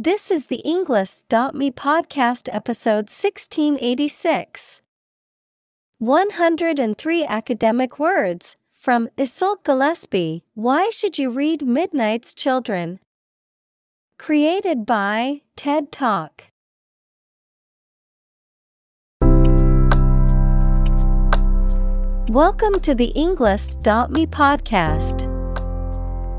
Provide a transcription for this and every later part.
This is the Englist.me podcast episode 1686. 103 academic words from Iseult Gillespie. Why should you read Midnight's Children? Created by TED Talk. Welcome to the Englist.me podcast.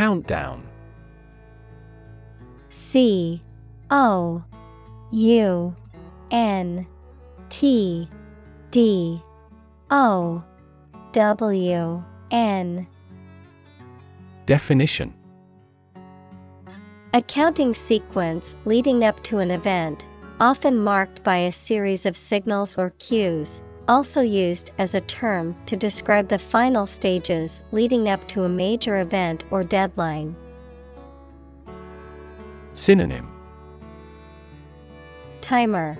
Countdown. C O U N T D O W N. Definition. A counting sequence leading up to an event, often marked by a series of signals or cues, also used as a term to describe the final stages leading up to a major event or deadline. Synonym. Timer.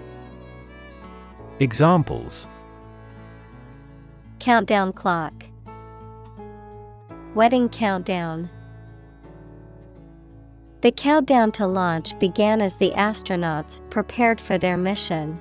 Examples. Countdown clock. Wedding countdown. The countdown to launch began as the astronauts prepared for their mission.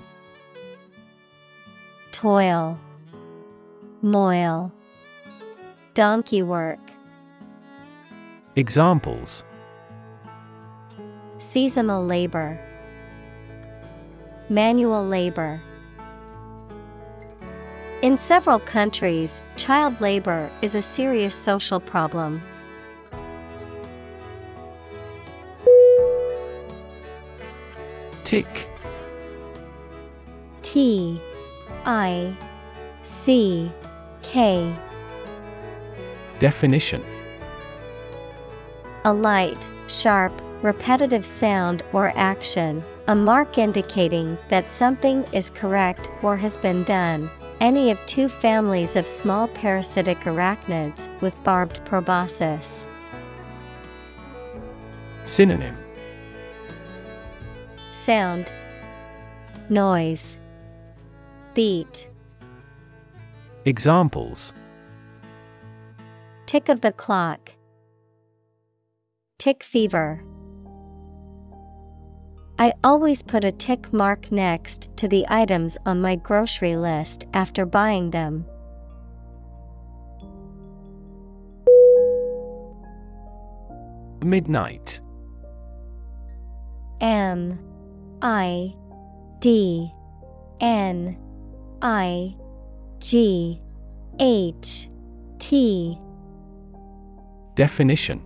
Toil, moil, donkey work, Examples seasonal labor, manual labor. In several countries, child labor is a serious social problem. Tick T I C K. Definition. A light, sharp, repetitive sound or action, a mark indicating that something is correct or has been done. Any of two families of small parasitic arachnids with barbed proboscis. Synonym. Sound, Noise, Beat, Examples Tick of the clock, Tick fever. I always put a tick mark next to the items on my grocery list after buying them. Midnight M I D N I G H T Definition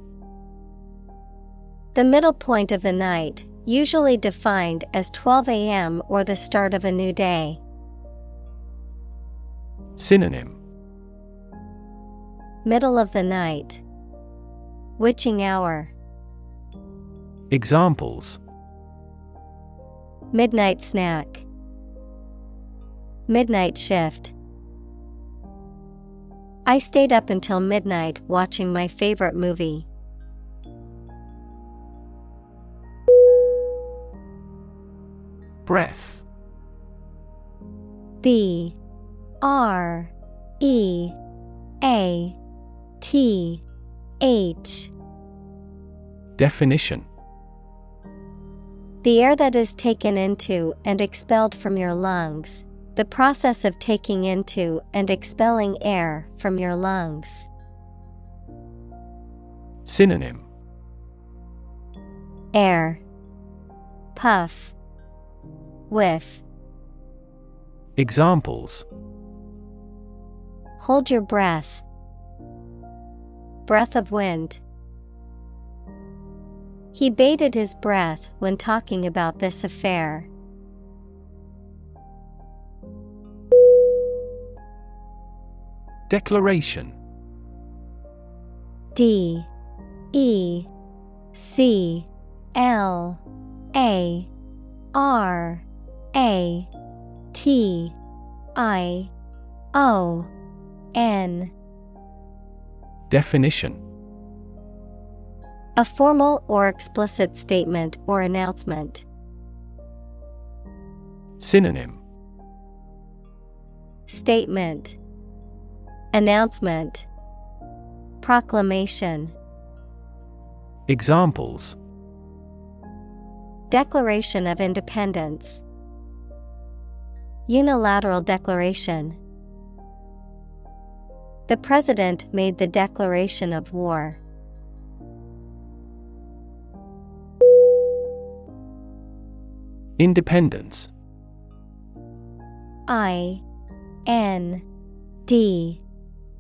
The middle point of the night, usually defined as 12 a.m. or the start of a new day. Synonym Middle of the night. Witching hour. Examples Midnight snack. Midnight shift. I stayed up until midnight watching my favorite movie. Breath B R E A T H Definition The air that is taken into and expelled from your lungs the process of taking into and expelling air from your lungs. Synonym Air Puff Whiff Examples Hold your breath. Breath of wind. He bated his breath when talking about this affair. Declaration. D E C L A R A T I O N. Definition. A formal or explicit statement or announcement. Synonym. Statement Announcement. Proclamation. Examples. Declaration of Independence. Unilateral Declaration. The President made the declaration of war. Independence. I N D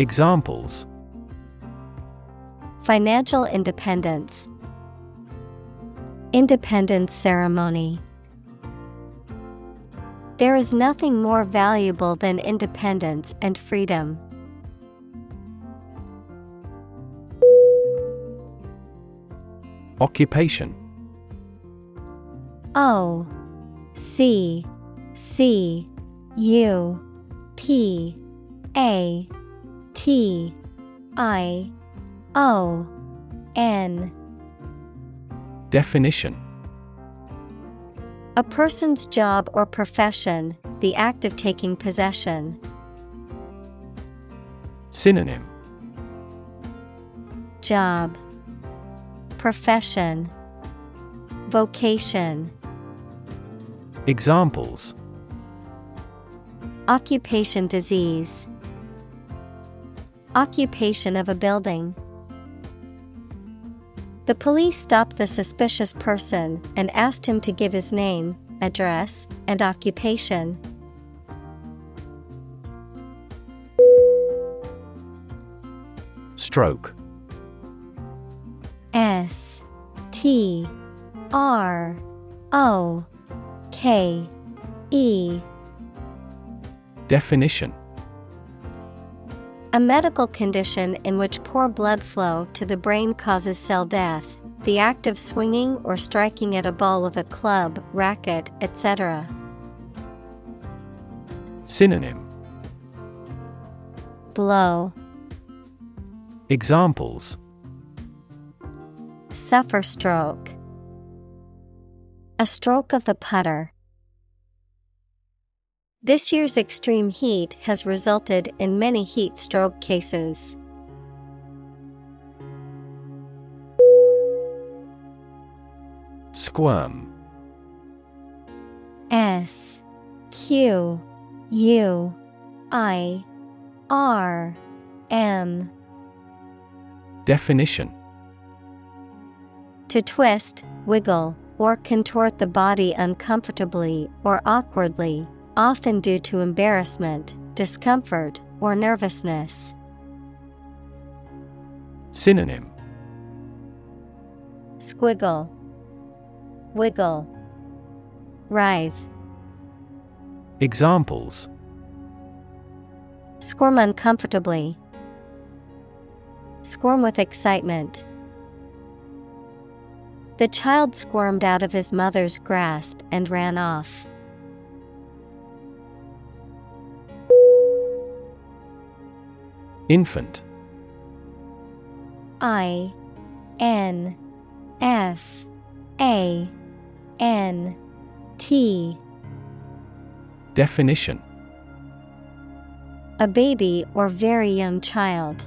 Examples Financial independence. Independence ceremony. There is nothing more valuable than independence and freedom. Occupation O C C U P A T I O N. Definition. A person's job or profession, the act of taking possession. Synonym. Job. Profession. Vocation. Examples. Occupation disease Occupation of a building. The police stopped the suspicious person and asked him to give his name, address, and occupation. Stroke S T R O K E Definition A medical condition in which poor blood flow to the brain causes cell death, the act of swinging or striking at a ball with a club, racket, etc. Synonym Blow, Examples suffer stroke. A stroke of the putter. This year's extreme heat has resulted in many heat stroke cases. Squirm S. Q. U. I. R. M. Definition. To twist, wiggle, or contort the body uncomfortably or awkwardly, often due to embarrassment, discomfort, or nervousness. Synonym Squiggle, wiggle, writhe. Examples Squirm uncomfortably. Squirm with excitement. The child squirmed out of his mother's grasp and ran off. Infant. I N F A N T. Definition. A baby or very young child.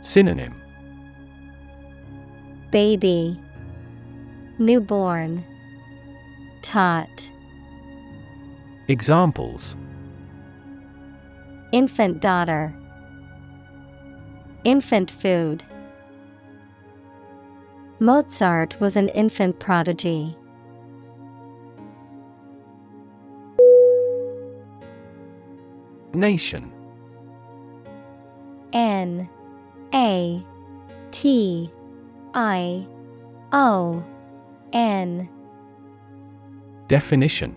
Synonym. Baby. Newborn. Tot. Examples Infant daughter. Infant food. Mozart was an infant prodigy. Nation. N. A. T. I. O. N. Definition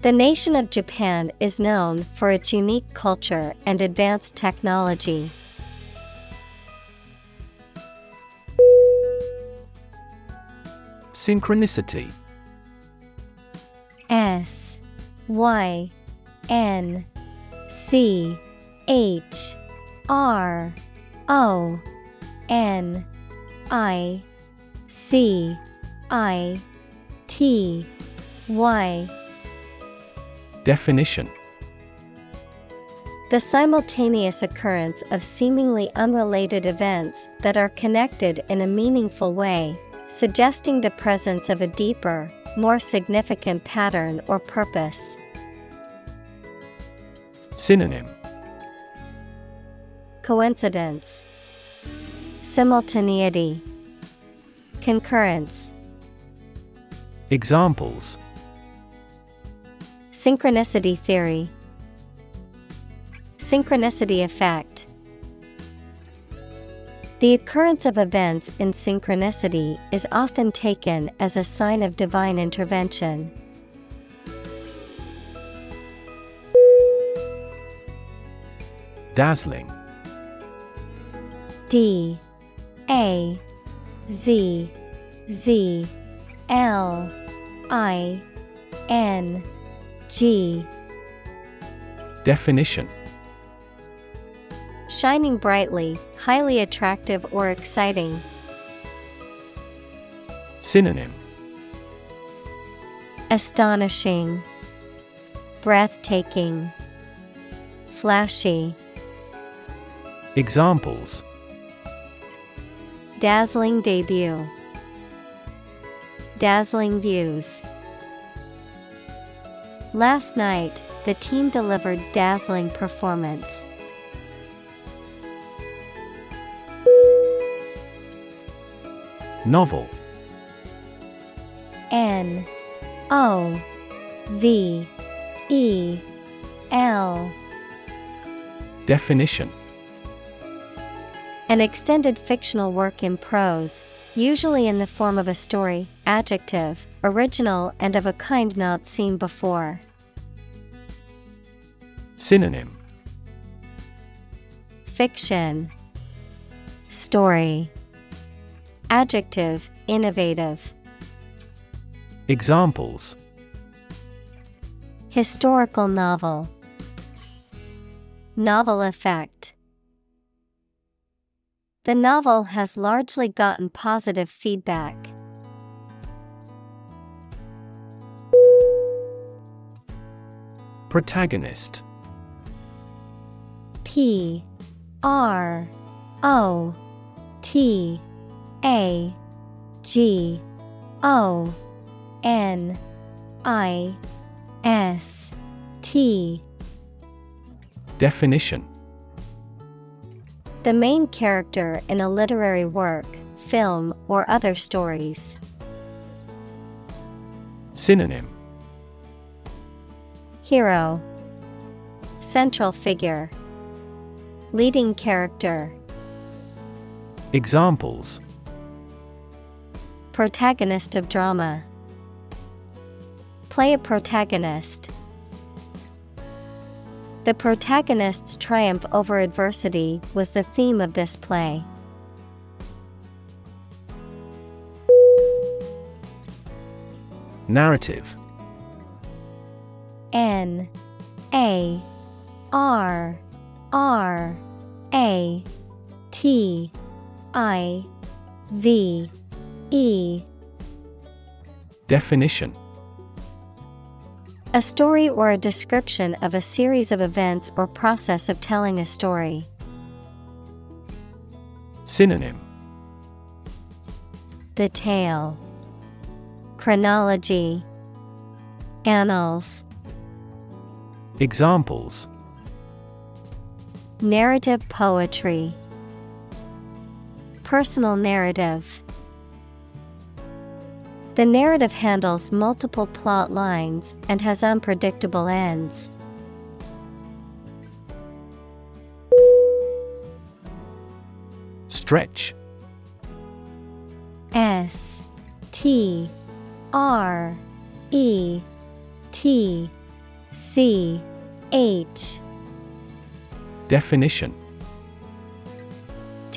The nation of Japan is known for its unique culture and advanced technology. Synchronicity S Y N C H R O N I C I T Y Definition. The simultaneous occurrence of seemingly unrelated events that are connected in a meaningful way, suggesting the presence of a deeper, more significant pattern or purpose. Synonym. Coincidence, Simultaneity, Concurrence, Examples Synchronicity theory, Synchronicity effect. The occurrence of events in synchronicity is often taken as a sign of divine intervention. Dazzling. D. A. Z. Z. L. I. N G. Definition. Shining brightly, highly attractive or exciting. Synonym. Astonishing, Breathtaking, Flashy, Examples. Dazzling debut, Dazzling views. Last night, the team delivered dazzling performance. Novel. N O V E L. Definition An extended fictional work in prose, usually in the form of a story, adjective, original and of a kind not seen before. Synonym. Fiction. Story. Adjective. Innovative. Examples. Historical novel. Novel effect The novel has largely gotten positive feedback. Protagonist. P R O T A G O N I S T. Definition The main character in a literary work, film, or other stories. Synonym. Hero. Central figure. Leading character. Examples. Protagonist of drama. Play a protagonist. The protagonist's triumph over adversity was the theme of this play. Narrative. N A R R A T I V E. Definition A story or a description of a series of events or process of telling a story. Synonym. The tale. Chronology. Annals. Examples. Narrative poetry. Personal narrative The narrative handles multiple plot lines and has unpredictable ends. Stretch. S T R E T C H. Definition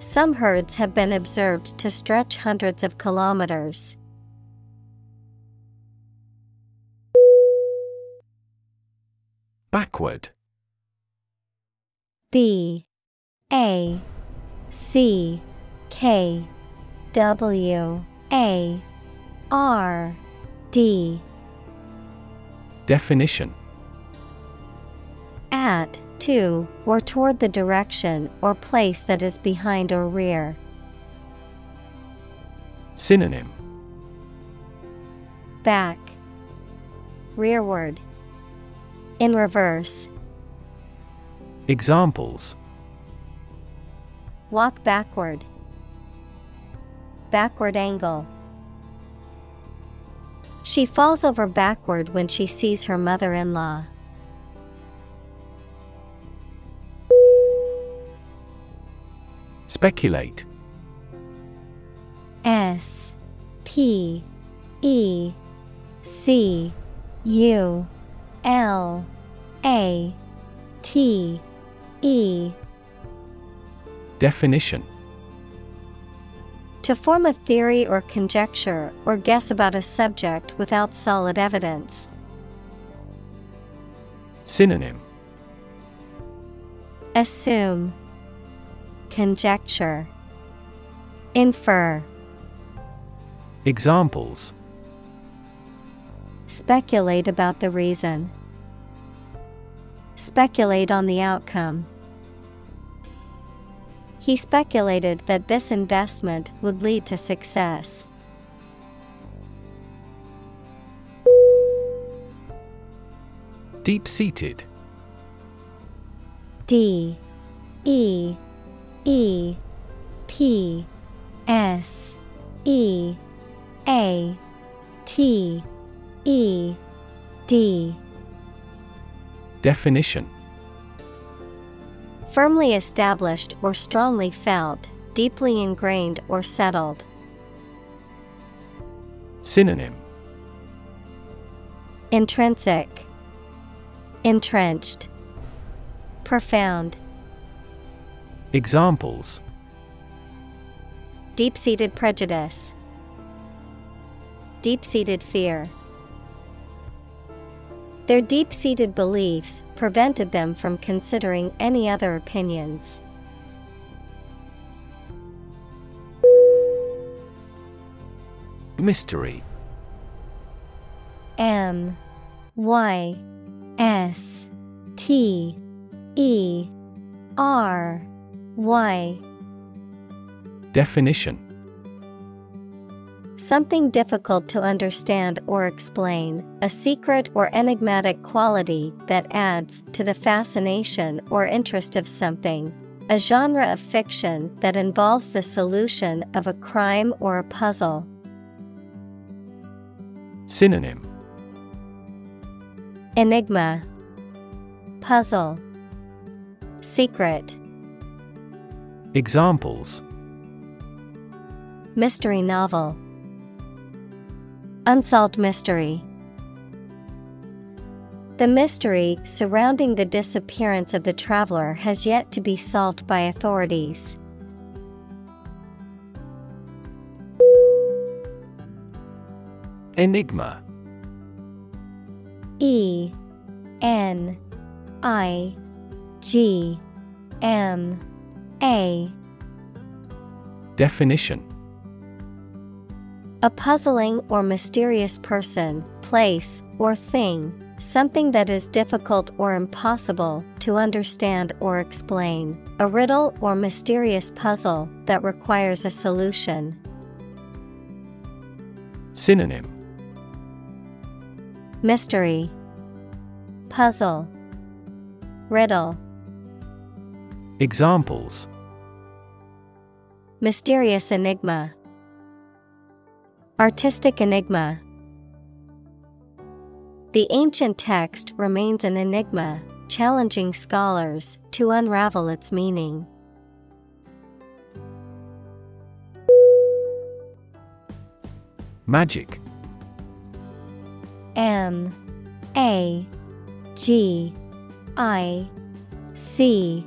Some herds have been observed to stretch hundreds of kilometers. Backward. B. A. C. K. W. A. R. D. Definition. At, to, or toward the direction or place that is behind or rear. Synonym Back, rearward, in reverse. Examples Walk backward. Backward angle. She falls over backward when she sees her mother in law. Speculate. S P E C U L A T E. Definition. To form a theory or conjecture or guess about a subject without solid evidence. Synonym. Assume, Conjecture, Infer, Examples Speculate about the reason. Speculate on the outcome. He speculated that this investment would lead to success. Deep seated D E E P S E A T E D. Definition. Firmly established or strongly felt, deeply ingrained or settled. Synonym. Intrinsic, Entrenched, Profound, Examples. Deep seated prejudice, Deep seated fear. Their deep seated beliefs prevented them from considering any other opinions. Mystery. M. Y. S. T. E. R Y Definition. Something difficult to understand or explain, a secret or enigmatic quality that adds to the fascination or interest of something. A genre of fiction that involves the solution of a crime or a puzzle. Synonym. Enigma. Puzzle. Secret Examples. Mystery novel. Unsolved mystery. The mystery surrounding the disappearance of the traveler has yet to be solved by authorities. Enigma. E N I G M A. Definition. A puzzling or mysterious person, place, or thing, something that is difficult or impossible to understand or explain, a riddle or mysterious puzzle that requires a solution. Synonym. Mystery. Puzzle. Riddle Examples. Mysterious enigma. Artistic enigma. The ancient text remains an enigma, challenging scholars to unravel its meaning. Magic. M. A. G. I. C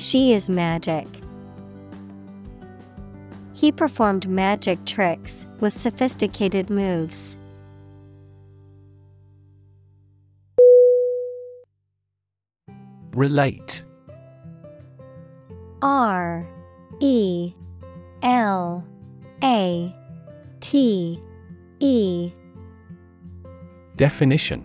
She is magic. He performed magic tricks with sophisticated moves. Relate R E L A T E Definition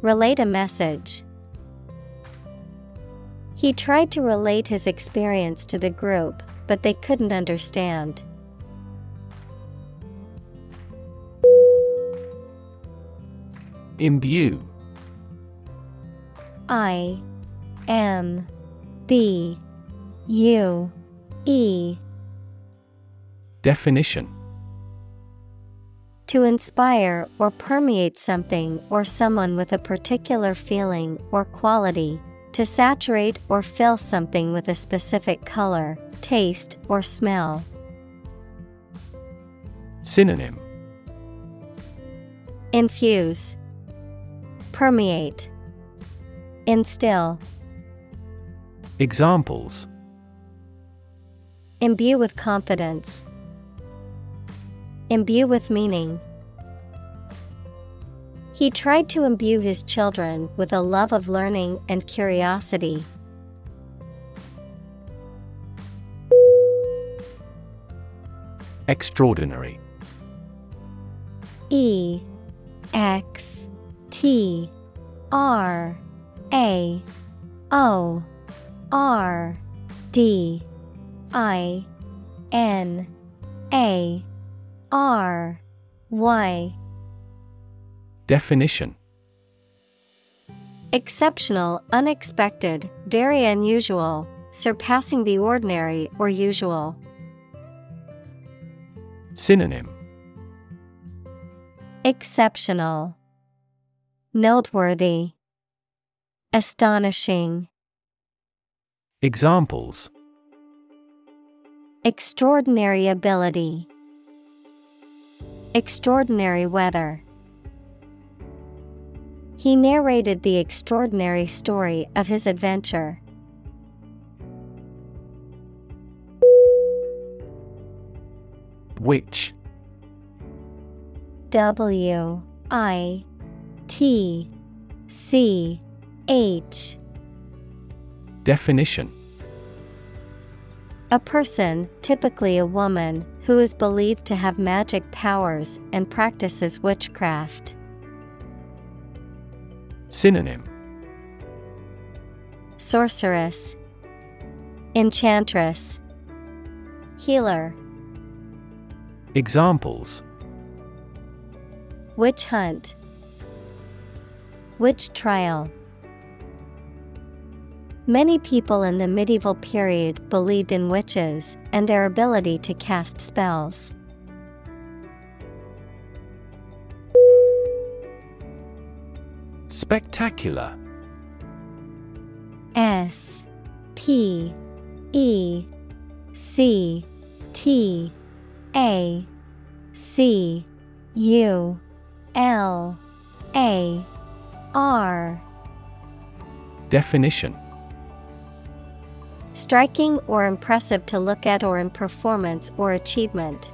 Relate a message. He tried to relate his experience to the group, but they couldn't understand. Imbue I M B U E Definition To inspire or permeate something or someone with a particular feeling or quality, to saturate or fill something with a specific color, taste, or smell. Synonym. Infuse, Permeate, Instill, Examples. Imbue with confidence, Imbue with meaning. He tried to imbue his children with a love of learning and curiosity. Extraordinary E X T R A O R D I N A R Y. Definition. Exceptional, unexpected, very unusual, surpassing the ordinary or usual. Synonym. Exceptional, Noteworthy, Astonishing, Examples. Extraordinary ability, Extraordinary weather. He narrated the extraordinary story of his adventure. Witch? W I T C H Definition A person, typically a woman, who is believed to have magic powers and practices witchcraft. Synonym. Sorceress, Enchantress, Healer, Examples. Witch Hunt, Witch Trial. Many people in the medieval period believed in witches and their ability to cast spells. Spectacular. S P E C T A C U L A R. Definition Striking or impressive to look at or in performance or achievement.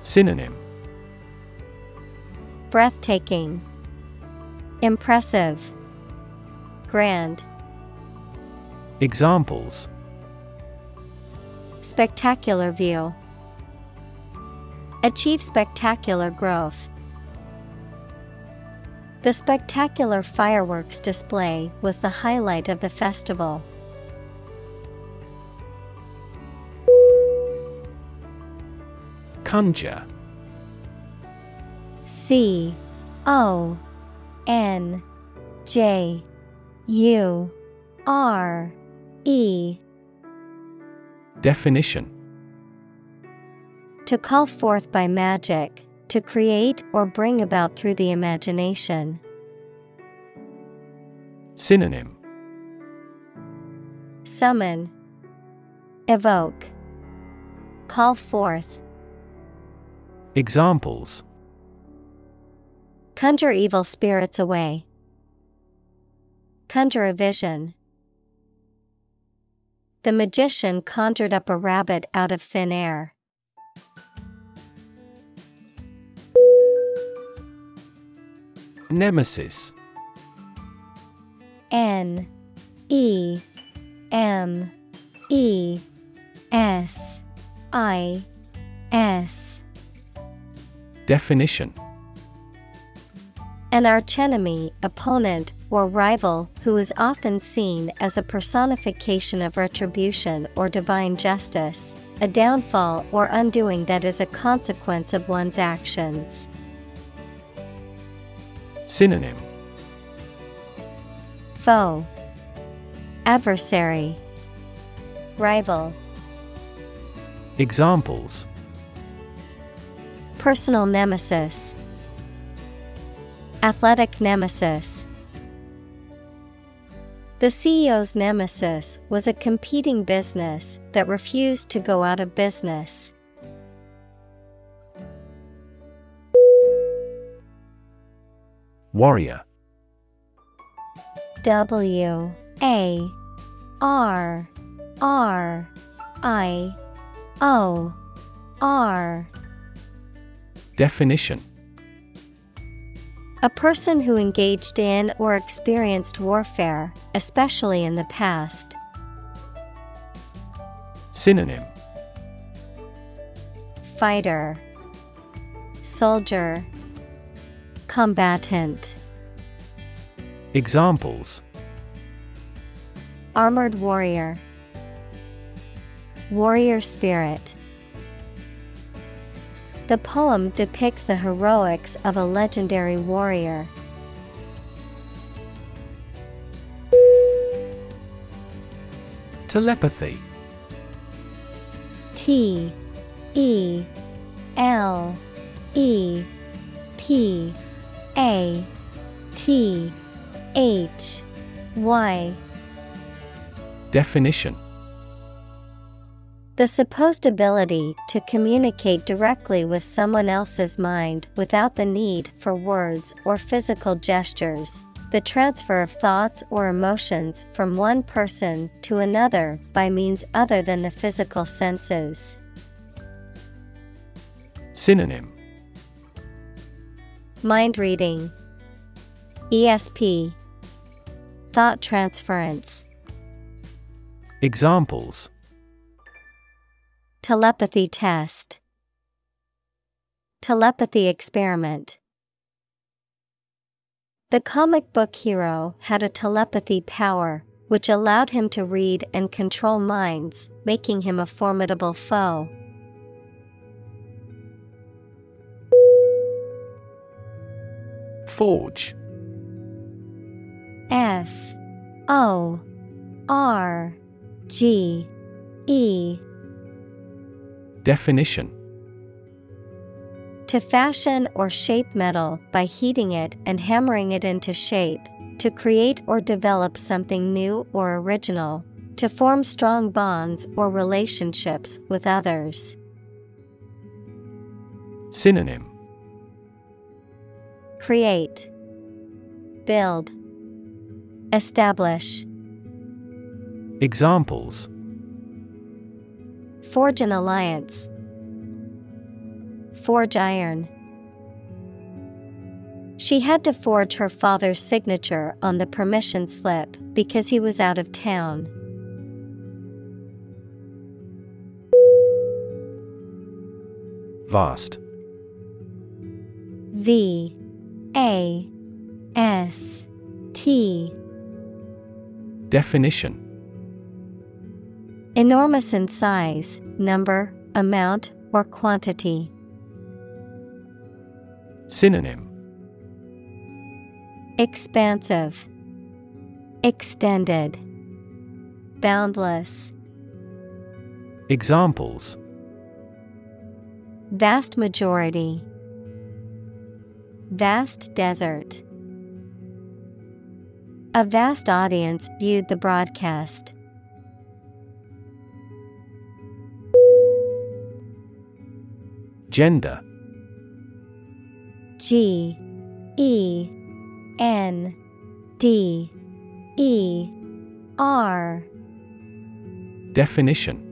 Synonym Breathtaking, Impressive, Grand, Examples Spectacular view. Achieve spectacular growth. The spectacular fireworks display was the highlight of the festival. Conjure. C O N J U R E. Definition. To call forth by magic, to create or bring about through the imagination. Synonym Summon, Evoke, Call forth, Examples Conjure evil spirits away. Conjure a vision. The magician conjured up a rabbit out of thin air. Nemesis. N E M E S I S. Definition. An archenemy, opponent, or rival who is often seen as a personification of retribution or divine justice, a downfall or undoing that is a consequence of one's actions. Synonym. Foe, Adversary, Rival, Examples. Personal nemesis, Athletic nemesis. The CEO's nemesis was a competing business that refused to go out of business. Warrior. W A R R I O R. Definition. A person who engaged in or experienced warfare, especially in the past. Synonym. Fighter, soldier, combatant. Examples Armored warrior, warrior spirit. The poem depicts the heroics of a legendary warrior. Telepathy T E L E P A T H Y Definition The supposed ability to communicate directly with someone else's mind without the need for words or physical gestures. The transfer of thoughts or emotions from one person to another by means other than the physical senses. Synonym Mind reading, ESP, Thought transference, Examples. Telepathy test, Telepathy experiment. The comic book hero had a telepathy power, which allowed him to read and control minds, making him a formidable foe. Forge. F O R G E. Definition. To fashion or shape metal by heating it and hammering it into shape, to create or develop something new or original, to form strong bonds or relationships with others. Synonym Create, Build, Establish. Examples Forge an alliance. Forge iron. She had to forge her father's signature on the permission slip because he was out of town. Vast V A S T Definition Enormous in size, number, amount, or quantity. Synonym Expansive, Extended, Boundless. Examples Vast majority. Vast desert. A vast audience viewed the broadcast. Gender G E N D E R Definition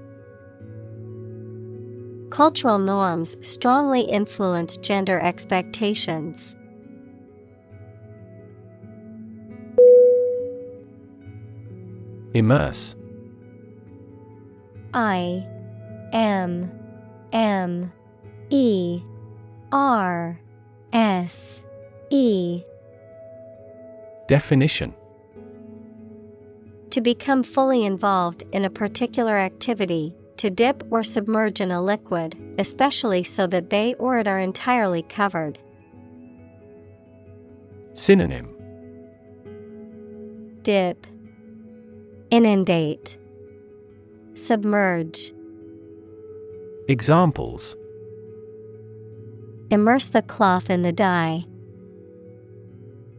Cultural norms strongly influence gender expectations. Immerse. I M M E R S E. Definition. To become fully involved in a particular activity, to dip or submerge in a liquid, especially so that they or it are entirely covered. Synonym Dip, Inundate, Submerge. Examples Immerse the cloth in the dye.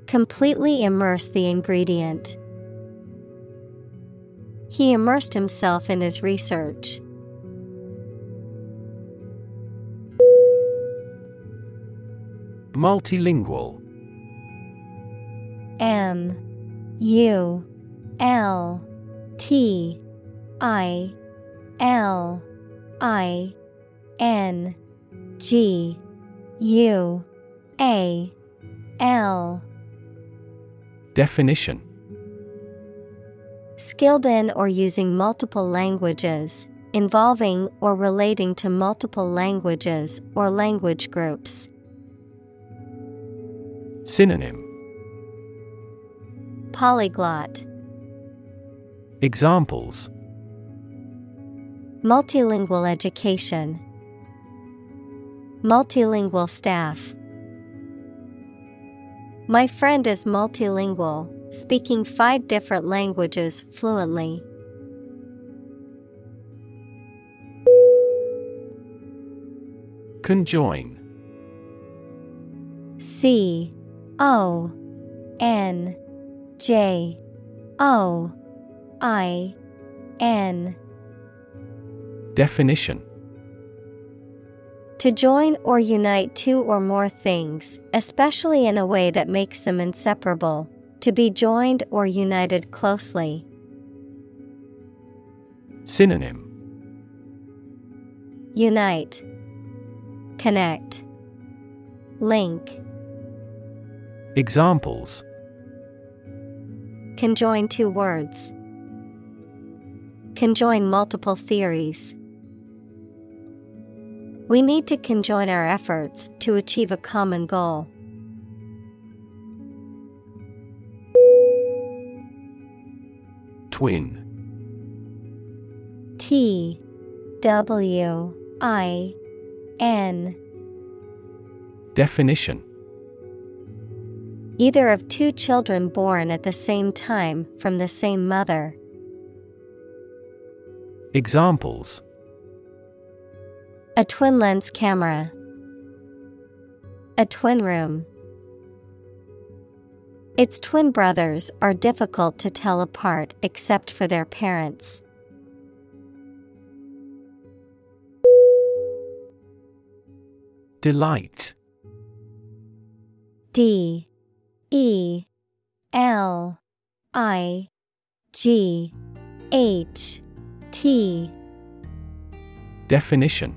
Completely immerse the ingredient. He immersed himself in his research. Multilingual. M U L T I L I N G U A L Definition Skilled in or using multiple languages, involving or relating to multiple languages or language groups. Synonym. Polyglot. Examples. Multilingual education. Multilingual staff. My friend is multilingual, speaking five different languages fluently. Conjoin. C O N J O I N. Definition. To join or unite two or more things, especially in a way that makes them inseparable, to be joined or united closely. Synonym. Unite, Connect, Link. Examples Conjoin two words. Conjoin multiple theories. We need to conjoin our efforts to achieve a common goal. Twin T W I N Definition Either of two children born at the same time from the same mother. Examples A twin lens camera. A twin room. Its twin brothers are difficult to tell apart except for their parents. Delight D E L I G H T Definition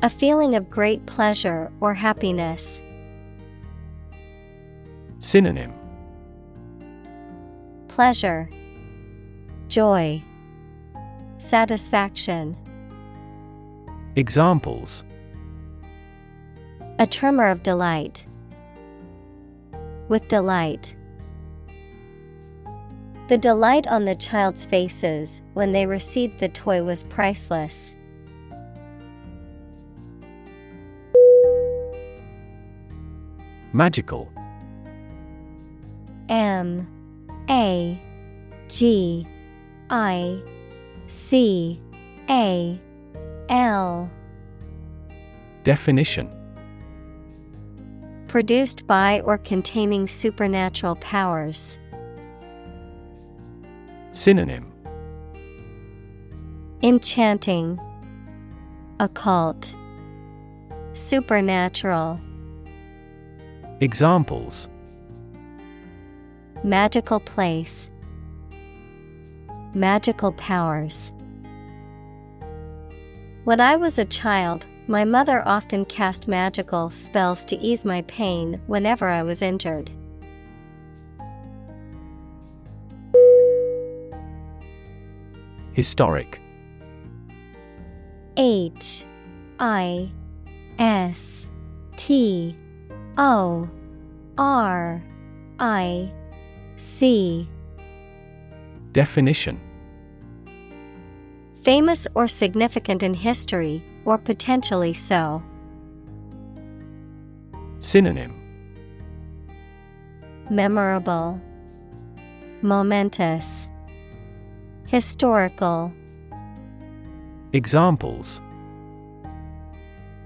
A feeling of great pleasure or happiness. Synonym Pleasure, Joy, Satisfaction. Examples A tremor of delight. With delight. The delight on the child's faces when they received the toy was priceless. Magical M A G I C A L Definition Produced by or containing supernatural powers. Synonym Enchanting, Occult, Supernatural. Examples Magical place. Magical powers. When I was a child, my mother often cast magical spells to ease my pain whenever I was injured. Historic. H I S T O R I C. Definition. Famous or significant in history, or potentially so. Synonym Memorable, Momentous, Historical. Examples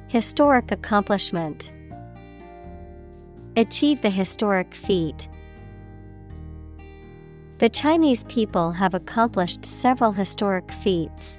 Historic accomplishment. Achieve the historic feat. The Chinese people have accomplished several historic feats.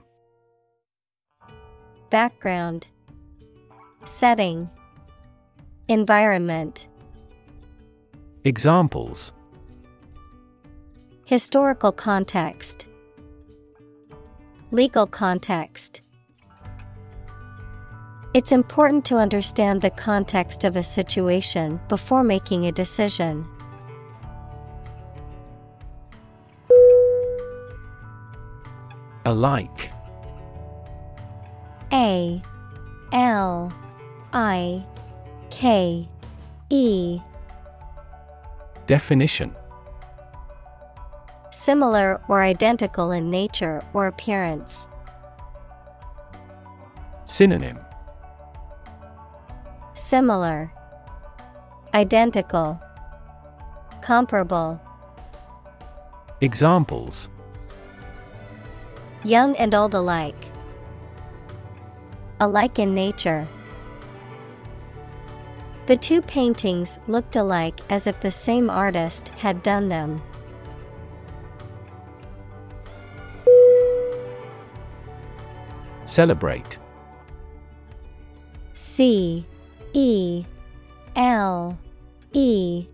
Background Setting Environment. Examples. Historical context. Legal context. It's important to understand the context of a situation before making a decision. Alike A L I K E Definition Similar or identical in nature or appearance. Synonym Similar, Identical, Comparable. Examples Young and old alike. Alike in nature. The two paintings looked alike as if the same artist had done them. Celebrate C E L E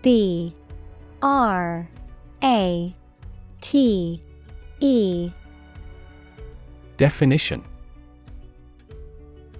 B R A T E Definition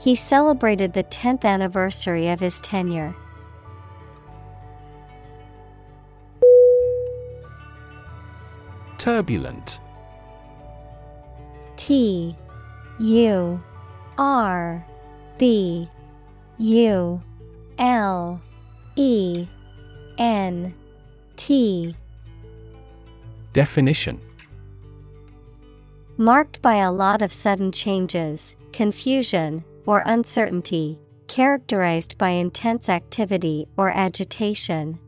He celebrated the 10th anniversary of his tenure. Turbulent. T U R B U L E N T. Definition. Marked by a lot of sudden changes, confusion, or uncertainty, characterized by intense activity or agitation.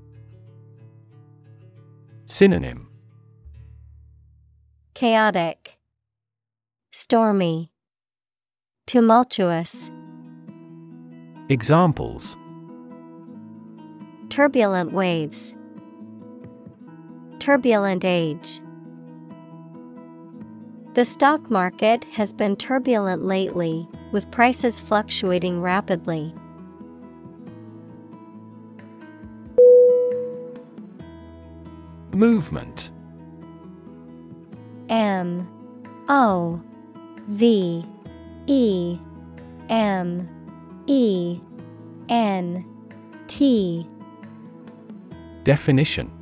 Synonym. Chaotic, Stormy, Tumultuous, Examples. Turbulent waves, Turbulent age. The stock market has been turbulent lately, with prices fluctuating rapidly. Movement. M. O. V. E. M. E. N. T. Definition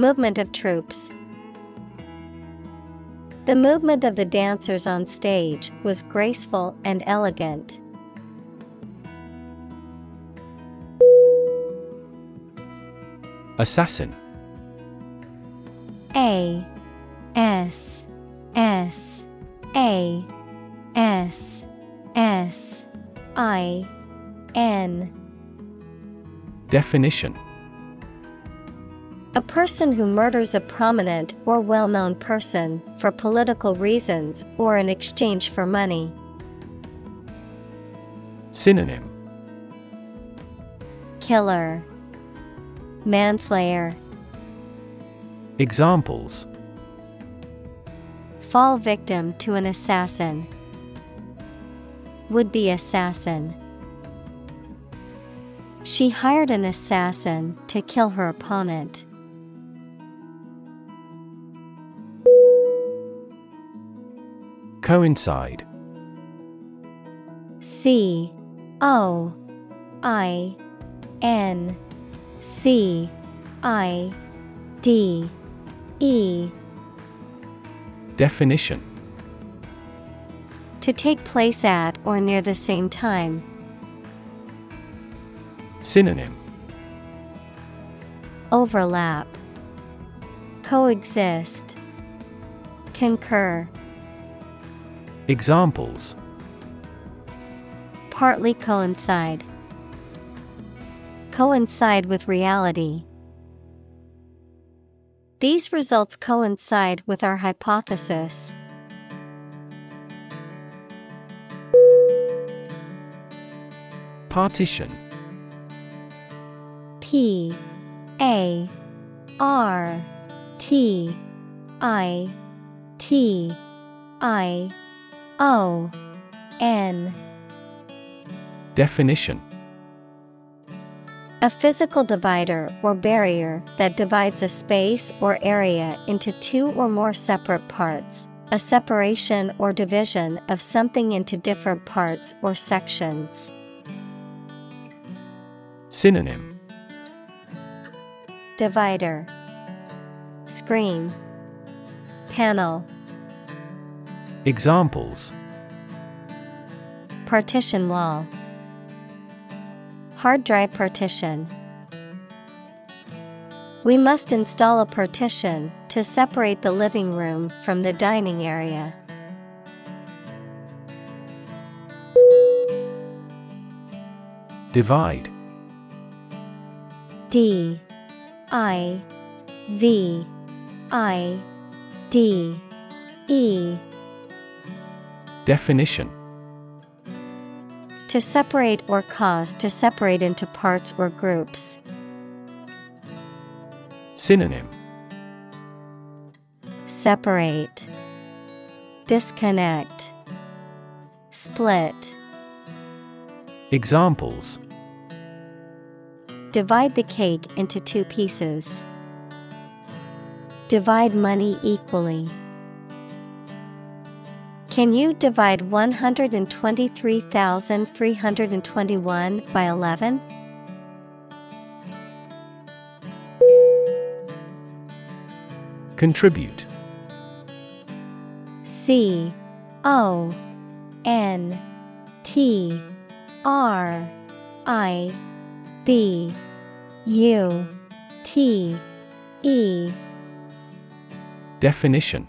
Movement of troops. The movement of the dancers on stage was graceful and elegant. Assassin A S S A S S I N Definition A person who murders a prominent or well known person for political reasons or in exchange for money. Synonym Killer, Manslayer, Examples Fall victim to an assassin. Would be assassin. She hired an assassin to kill her opponent. Coincide. C O I N C I D E. Definition. To take place at or near the same time. Synonym. Overlap. Coexist. Concur Examples Partly coincide. Coincide with reality. These results coincide with our hypothesis. Partition P A R T I T I O N. Definition. A physical divider or barrier that divides a space or area into two or more separate parts. A separation or division of something into different parts or sections. Synonym. Divider. Screen. Panel Examples. Partition wall. Hard drive partition. We must install a partition to separate the living room from the dining area. Divide. D. I. V. I. D. E Definition To separate or cause to separate into parts or groups. Synonym Separate, Disconnect, Split. Examples Divide the cake into two pieces. Divide money equally. Can you divide 123,321 by 11? Contribute. C O N T R I B U T E. Definition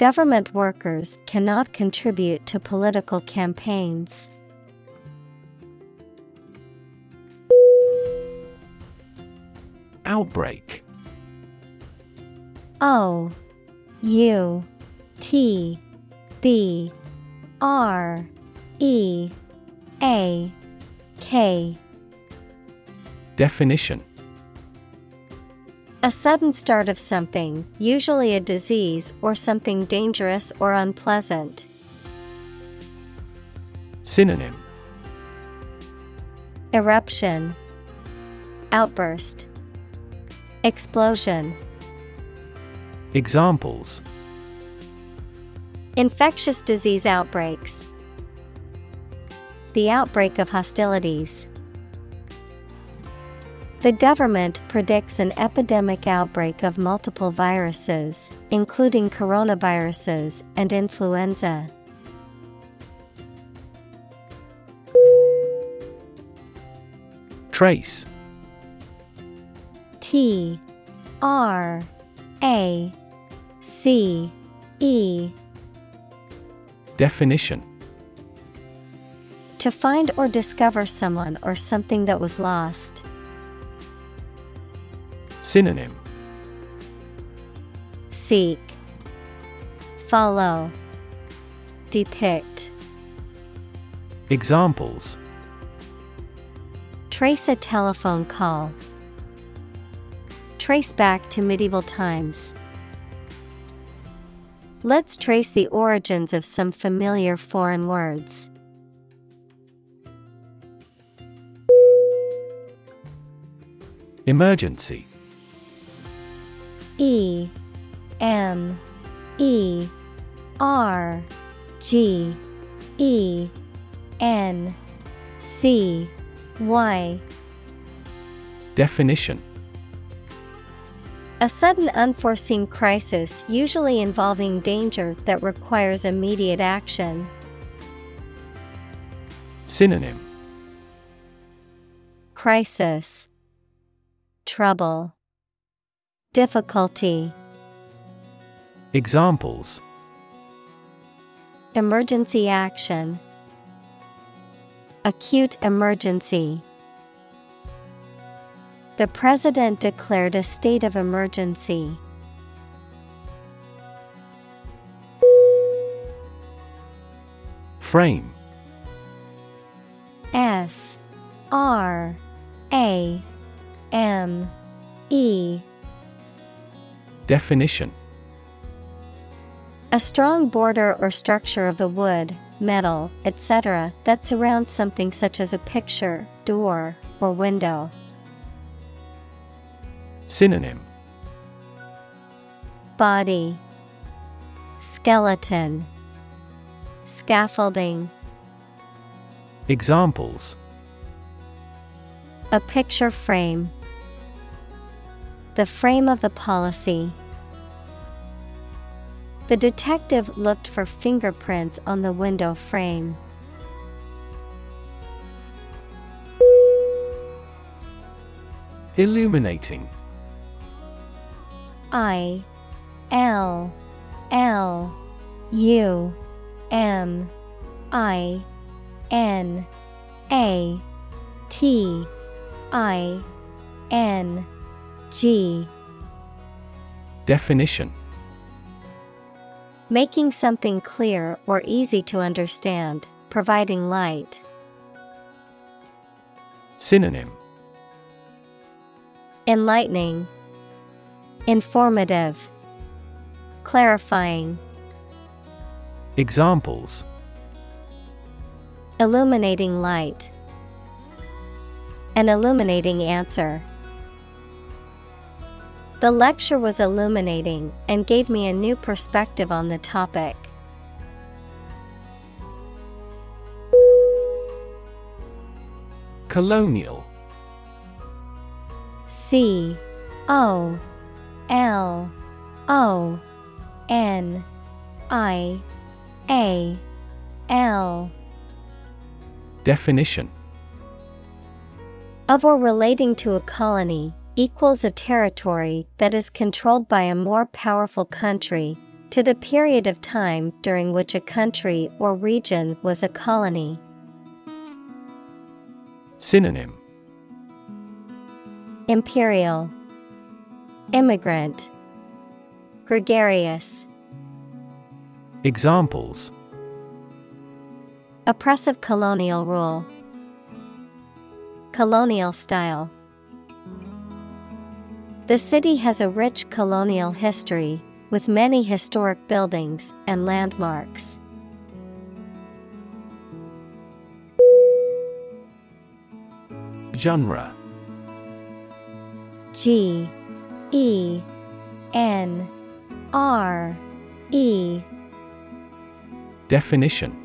Government workers cannot contribute to political campaigns. Outbreak. O U T B R E A K. Definition A sudden start of something, usually a disease or something dangerous or unpleasant. Synonym Eruption, Outburst, Explosion. Examples Infectious disease outbreaks. The outbreak of hostilities. The government predicts an epidemic outbreak of multiple viruses, including coronaviruses and influenza. Trace T R A C E Definition To find or discover someone or something that was lost. Synonym Seek, Follow, Depict. Examples Trace a telephone call. Trace back to medieval times. Let's trace the origins of some familiar foreign words. Emergency E M E R G E N C Y Definition. A sudden unforeseen crisis usually involving danger that requires immediate action. Synonym. Crisis. Trouble Difficulty. Examples. Emergency action. Acute emergency. The President declared a state of emergency. Frame. F R A M E Definition. A strong border or structure of the wood, metal, etc., that surrounds something such as a picture, door, or window. Synonym. Body. Skeleton. Scaffolding. Examples. A picture frame The frame of the policy. The detective looked for fingerprints on the window frame. Illuminating I L L U M I N A T I N G. Definition. Making something clear or easy to understand, providing light. Synonym. Enlightening, Informative, Clarifying, Examples. Illuminating light. An illuminating answer. The lecture was illuminating and gave me a new perspective on the topic. Colonial. C O L O N I A L. Definition. Of or relating to a colony equals a territory that is controlled by a more powerful country. To the period of time during which a country or region was a colony. Synonym. Imperial. Immigrant. Gregarious. Examples. Oppressive colonial rule. Colonial style The city has a rich colonial history with many historic buildings and landmarks. Genre. G E N R E. Definition.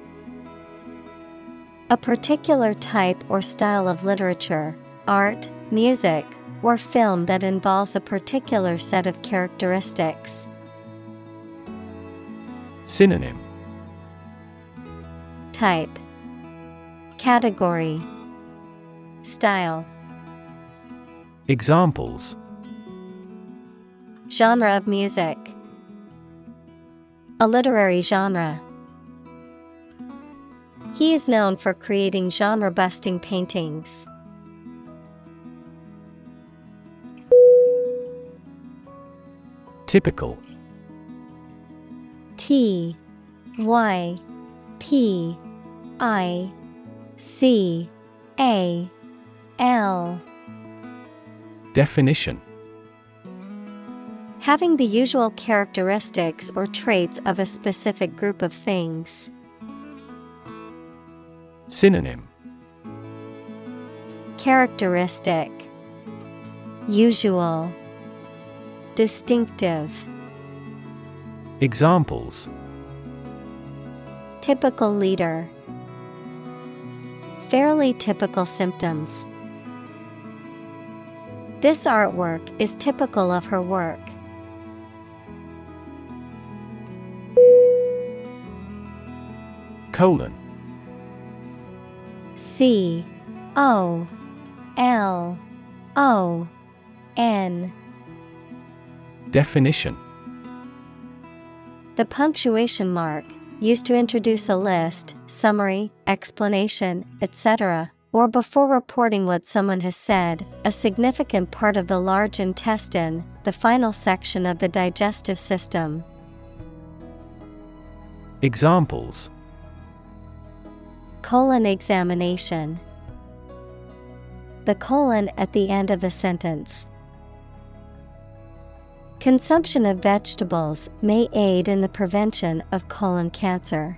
A particular type or style of literature, art, music, or film that involves a particular set of characteristics. Synonym Type Category Style Examples Genre of music, a literary genre. He is known for creating genre busting paintings. Typical. T Y P I C A L. Definition. Having the usual characteristics or traits of a specific group of things. Synonym. Characteristic. Usual Distinctive. Examples. Typical leader. Fairly typical symptoms. This artwork is typical of her work. Colon. C O L O N Definition The punctuation mark used to introduce a list, summary, explanation, etc., or before reporting what someone has said, a significant part of the large intestine, the final section of the digestive system. Examples Colon examination. The colon at the end of the sentence. Consumption of vegetables may aid in the prevention of colon cancer.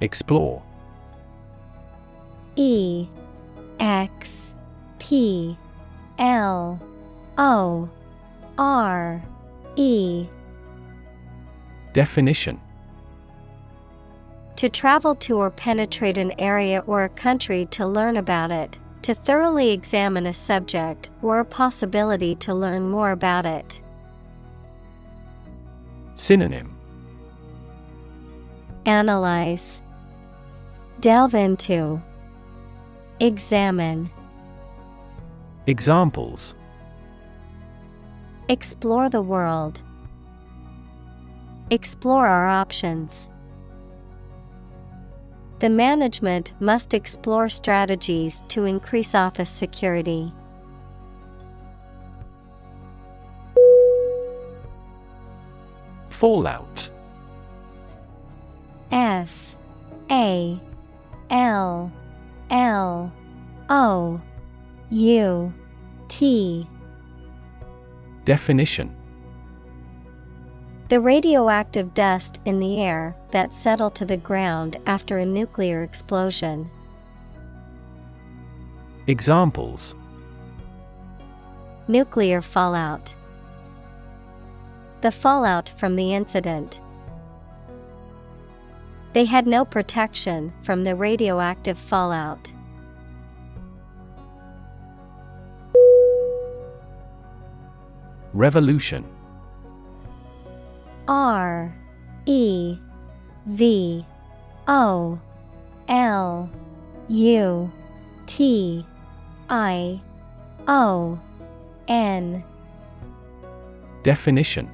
Explore. E X P L O R E. Definition. To travel to or penetrate an area or a country to learn about it, to thoroughly examine a subject or a possibility to learn more about it. Synonym. Analyze, Delve into, Examine, Examples. Explore the world, Explore our options. The management must explore strategies to increase office security. Fallout. F. A. L. L. O. U. T. Definition The radioactive dust in the air that settle to the ground after a nuclear explosion. Examples Nuclear fallout. The fallout from the incident. They had no protection from the radioactive fallout. Revolution R E V O L U T I O N Definition.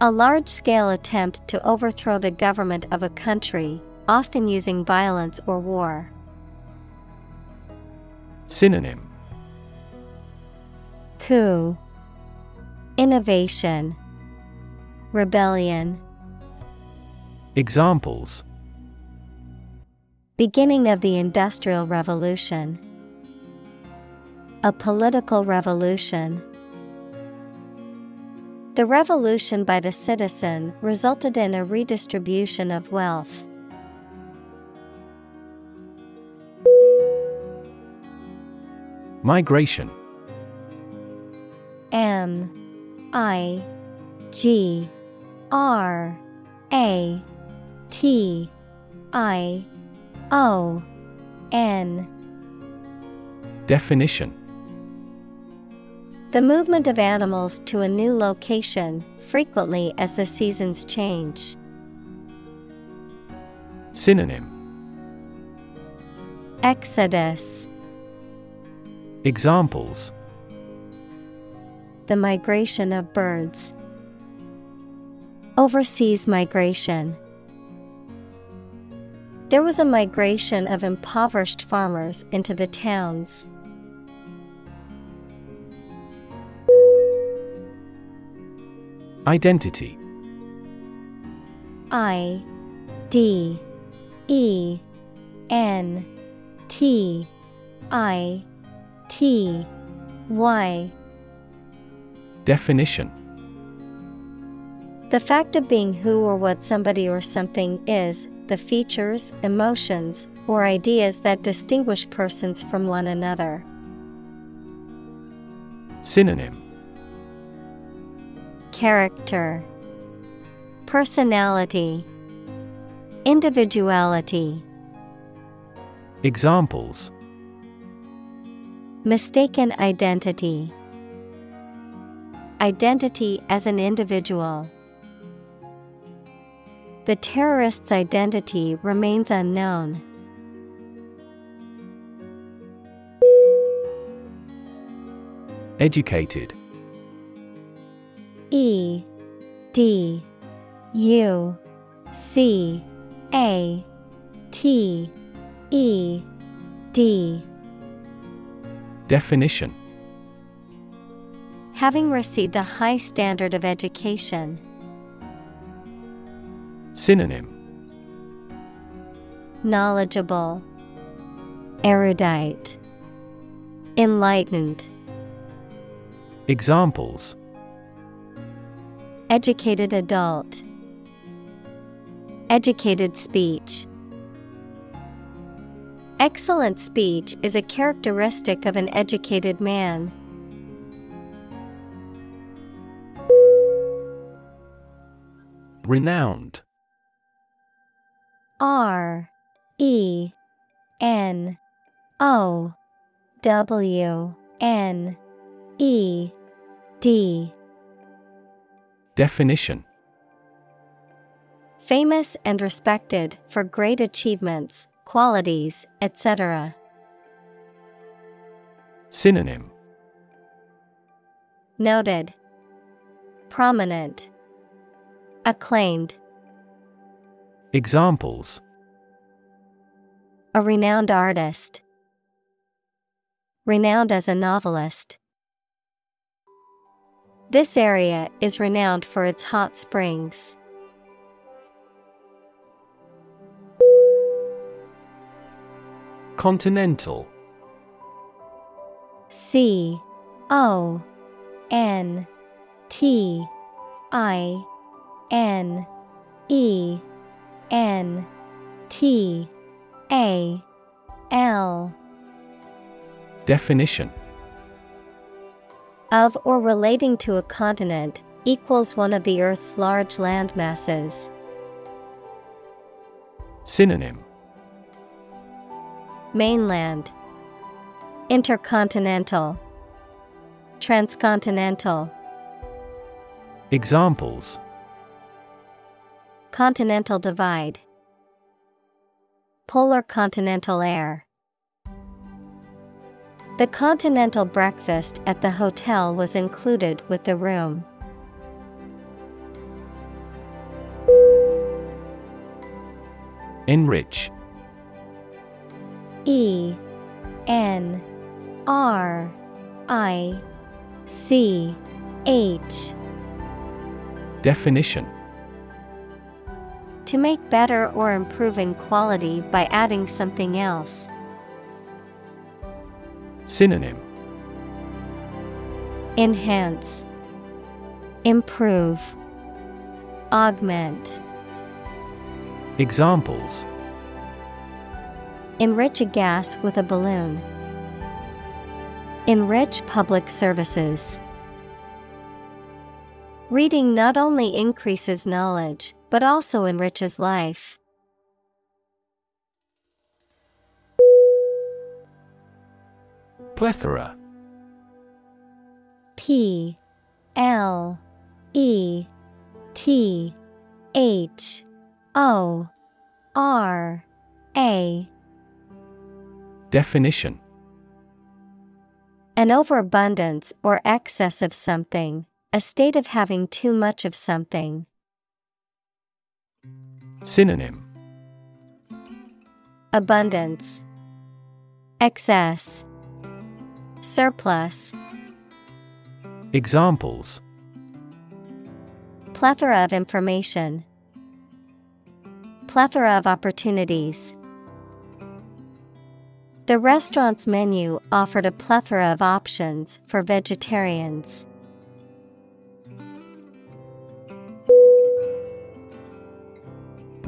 A large scale attempt to overthrow the government of a country, often using violence or war. Synonym. Coup. Innovation Rebellion Examples Beginning of the Industrial Revolution A political revolution. The revolution by the citizen resulted in a redistribution of wealth. Migration M I G R A T I O N Definition The movement of animals to a new location, frequently as the seasons change. Synonym Exodus Examples The migration of birds. Overseas migration. There was a migration of impoverished farmers into the towns. Identity I D E N T I T Y Definition The fact of being who or what somebody or something is, the features, emotions, or ideas that distinguish persons from one another. Synonym. Character. Personality. Individuality. Examples. Mistaken identity. Identity as an individual. The terrorist's identity remains unknown. Educated E D U C A T E D Definition Having received a high standard of education. Synonym. Knowledgeable, Erudite, Enlightened, Examples. Educated adult, Educated speech. Excellent speech is a characteristic of an educated man. Renowned R E N O W N E D. Definition. Famous and respected for great achievements, qualities, etc. Synonym. Noted, Prominent, Acclaimed, Examples a renowned artist, renowned as a novelist. This area is renowned for its hot springs. Continental C O N T I N E N T A L. Definition. Of or relating to a continent equals one of the Earth's large land masses. Synonym. Mainland, Intercontinental, Transcontinental, Examples Continental Divide, Polar continental air. The continental breakfast at the hotel was included with the room. Enrich E N R I C H Definition To make better or improve in quality by adding something else. Synonym Enhance, Improve, Augment. Examples Enrich a gas with a balloon. Enrich public services. Reading not only increases knowledge, but also enriches life. Plethora P L E T H O R A Definition An overabundance or excess of something, a state of having too much of something. Synonym Abundance, Excess, Surplus. Examples Plethora of information, Plethora of opportunities. The restaurant's menu offered a plethora of options for vegetarians.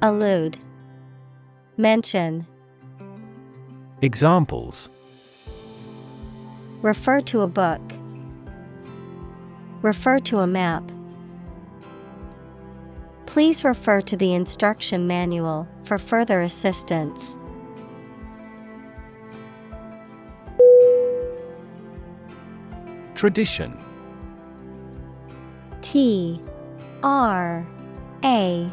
Allude Mention Examples Refer to a book. Refer to a map. Please refer to the instruction manual for further assistance. Tradition T R A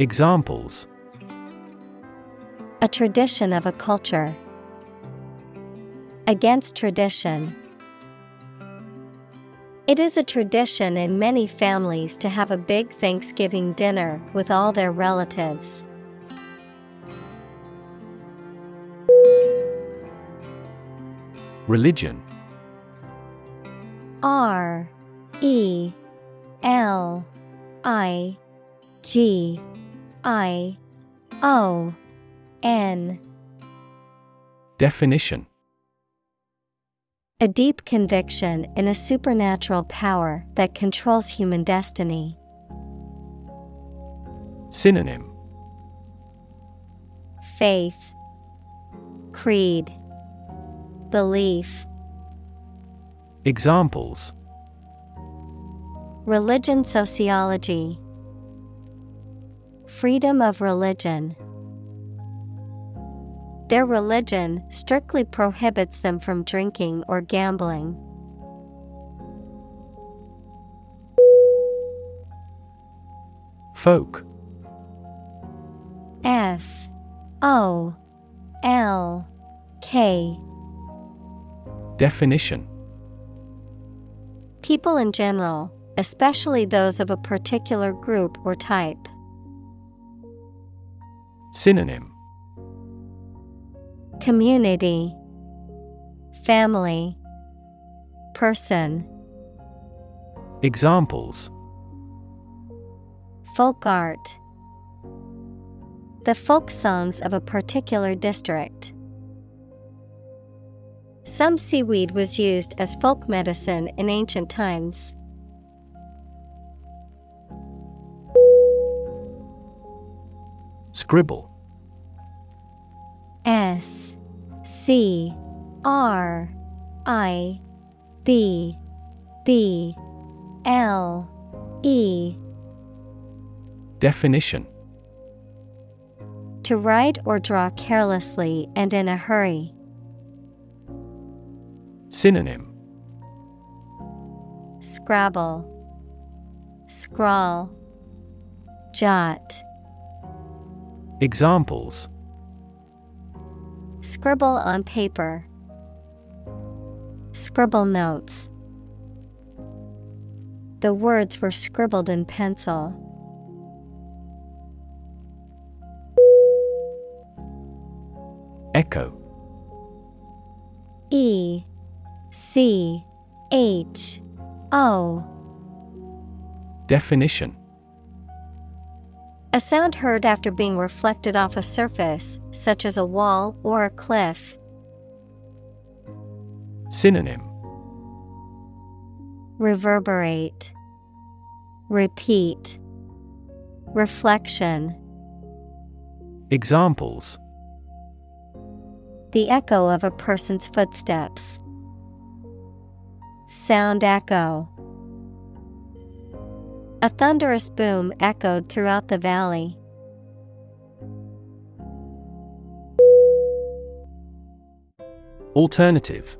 Examples A tradition of a culture. Against tradition. It is a tradition in many families to have a big Thanksgiving dinner with all their relatives. Religion R E L I G I O N. Definition. A deep conviction in a supernatural power that controls human destiny. Synonym. Faith, Creed, Belief, Examples. Religion Sociology, Freedom of religion. Their religion strictly prohibits them from drinking or gambling. Folk F O L K Definition People in general, especially those of a particular group or type. Synonym Community, Family, Person. Examples Folk art. The folk songs of a particular district. Some seaweed was used as folk medicine in ancient times. Scribble. S C R I B B L E. Definition. To write or draw carelessly and in a hurry. Synonym. Scrabble, Scrawl, Jot. Examples Scribble on paper. Scribble notes. The words were scribbled in pencil. Echo. E C H O Definition A sound heard after being reflected off a surface, such as a wall or a cliff. Synonym Reverberate, Repeat, Reflection. Examples The echo of a person's footsteps. Sound echo. A thunderous boom echoed throughout the valley. Alternative.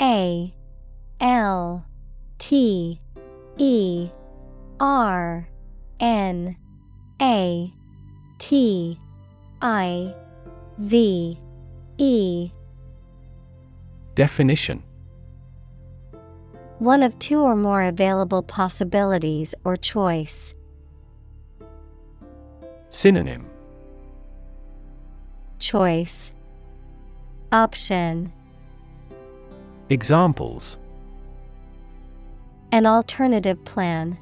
A L T E R N A T I V E. Definition One of two or more available possibilities or choice. Synonym Choice Option Examples An alternative plan.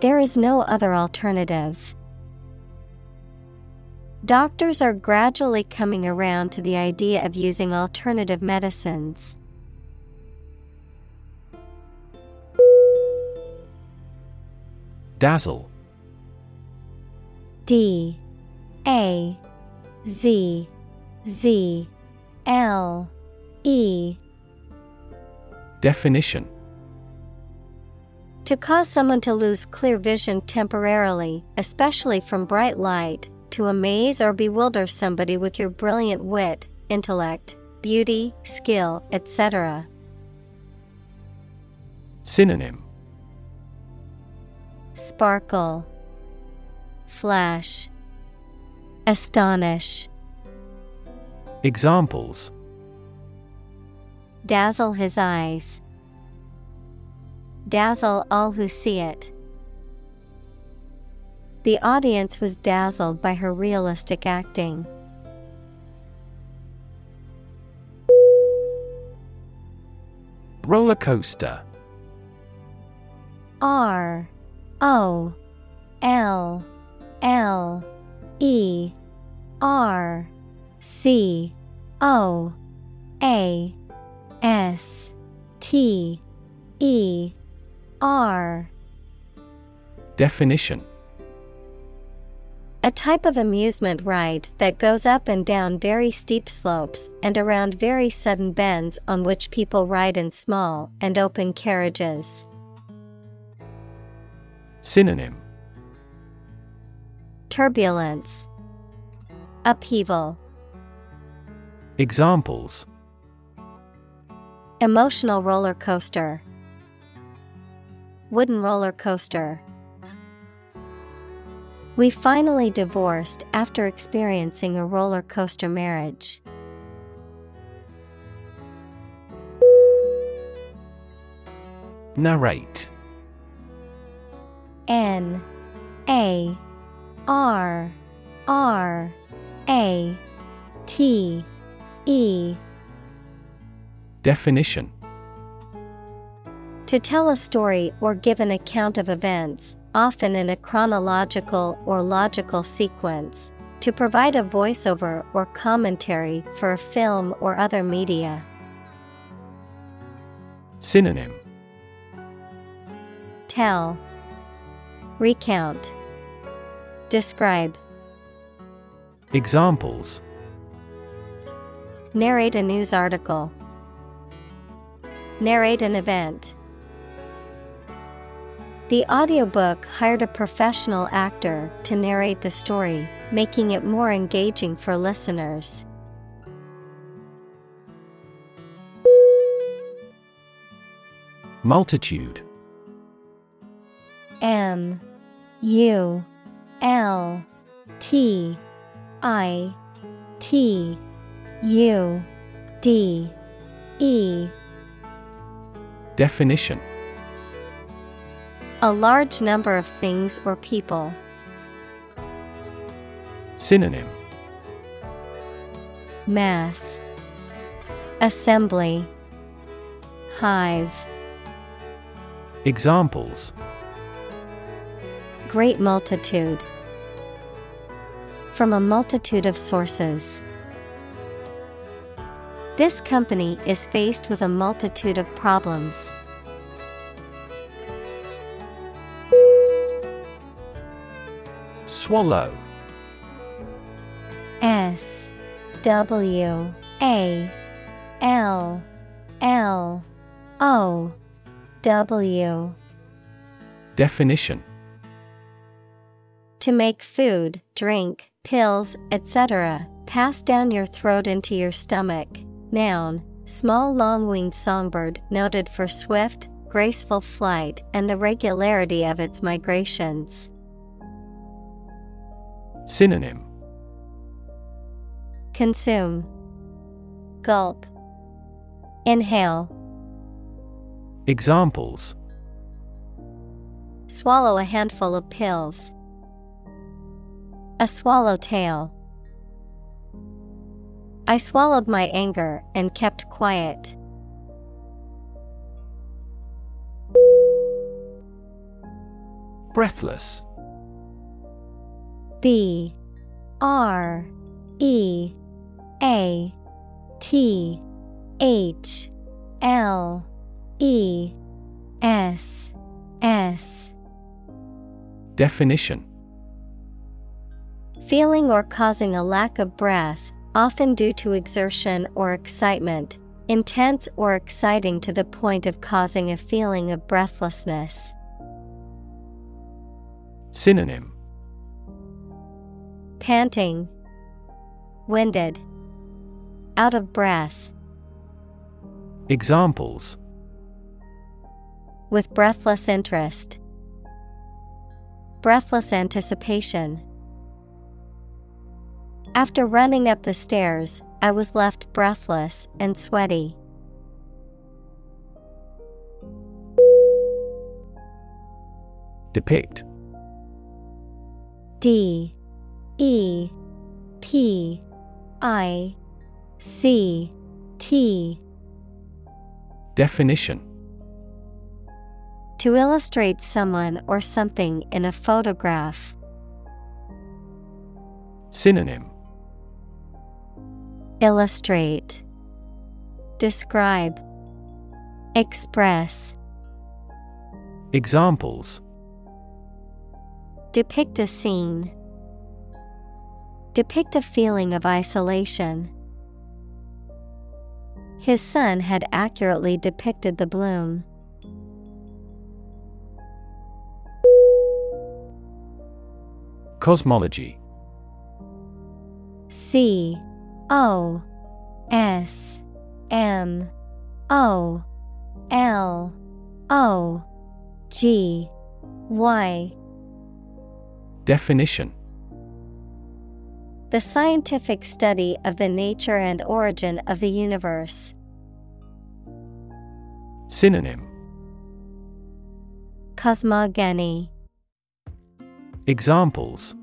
There is no other alternative. Doctors are gradually coming around to the idea of using alternative medicines. Dazzle. D A Z Z L E. Definition. To cause someone to lose clear vision temporarily, especially from bright light, to amaze or bewilder somebody with your brilliant wit, intellect, beauty, skill, etc. Synonym Sparkle, Flash, Astonish, Examples. Dazzle his eyes, Dazzle all who see it. The audience was dazzled by her realistic acting. Roller coaster. R O L L E R C O A S T E R Definition A type of amusement ride that goes up and down very steep slopes and around very sudden bends on which people ride in small and open carriages. Synonym. Turbulence, Upheaval, Examples. Emotional roller coaster, Wooden roller coaster. We finally divorced after experiencing a roller coaster marriage. Narrate N A R R A T E Definition To tell a story or give an account of events, often in a chronological or logical sequence. To provide a voiceover or commentary for a film or other media. Synonym Tell, Recount, Describe, Examples. Narrate a news article, Narrate an event. The audiobook hired a professional actor to narrate the story, making it more engaging for listeners. Multitude. M U L T I T U D E. Definition. A large number of things or people. Synonym. Mass. Assembly. Hive. Examples Great multitude From a multitude of sources. This company is faced with a multitude of problems. Swallow S W A L L O W Definition To make food, drink, pills, etc., pass down your throat into your stomach. Noun, small long winged songbird noted for swift, graceful flight and the regularity of its migrations. Synonym Consume, Gulp, Inhale, Examples Swallow a handful of pills. A swallowtail. I swallowed my anger and kept quiet. Breathless B R E A T H L E S S Definition Feeling or causing a lack of breath, often due to exertion or excitement, intense or exciting to the point of causing a feeling of breathlessness. Synonym. Panting, Winded, Out of breath, Examples. With breathless interest, Breathless anticipation. After running up the stairs, I was left breathless and sweaty. Depict D E P I C T Definition To illustrate someone or something in a photograph. Synonym Illustrate Describe Express Examples Depict a scene. Depict a feeling of isolation. His son had accurately depicted the bloom. Cosmology C O S M O L O G Y. Definition. The scientific study of the nature and origin of the universe. Synonym. Cosmogony. Examples.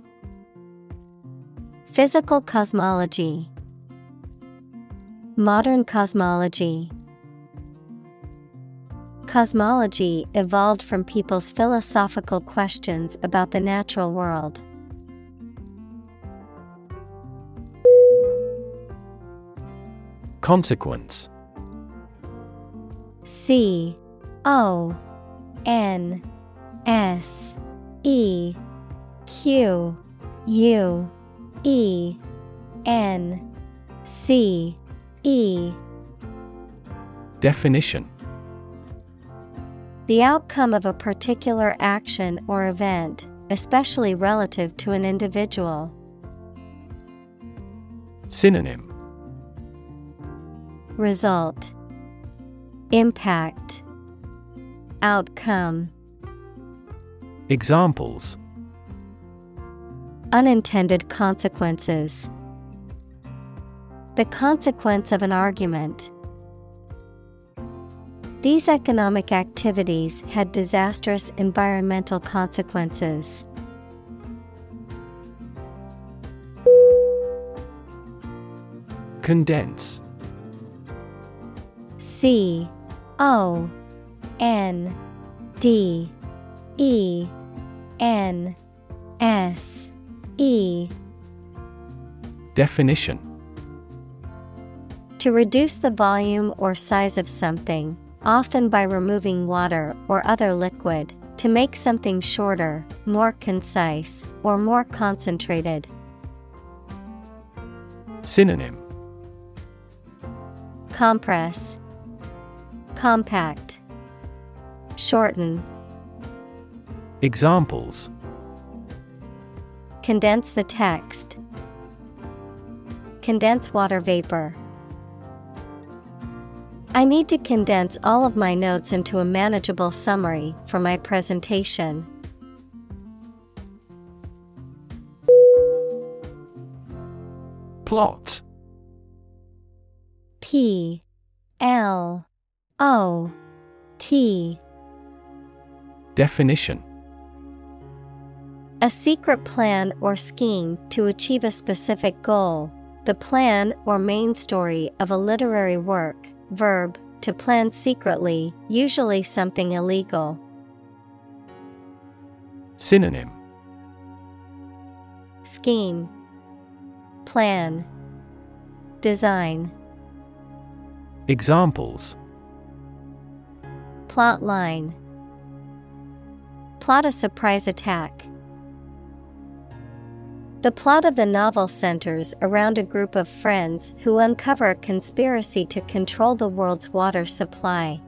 Physical cosmology Modern cosmology Cosmology evolved from people's philosophical questions about the natural world. Consequence C O N S E Q U E N C E. Definition. The outcome of a particular action or event, especially relative to an individual. Synonym. Result. Impact. Outcome. Examples. Unintended consequences. The consequence of an argument. These economic activities had disastrous environmental consequences. Condense. C O N D E N S E Definition To reduce the volume or size of something, often by removing water or other liquid, to make something shorter, more concise, or more concentrated. Synonym. Compress, Compact, Shorten, Examples. Condense the text, Condense water vapor. I need to condense all of my notes into a manageable summary for my presentation. Plot. P. L. O. T. Definition. A secret plan or scheme to achieve a specific goal, the plan or main story of a literary work, verb, to plan secretly, usually something illegal. Synonym. Scheme, Plan, Design, Examples. Plot line, Plot a surprise attack. The plot of the novel centers around a group of friends who uncover a conspiracy to control the world's water supply.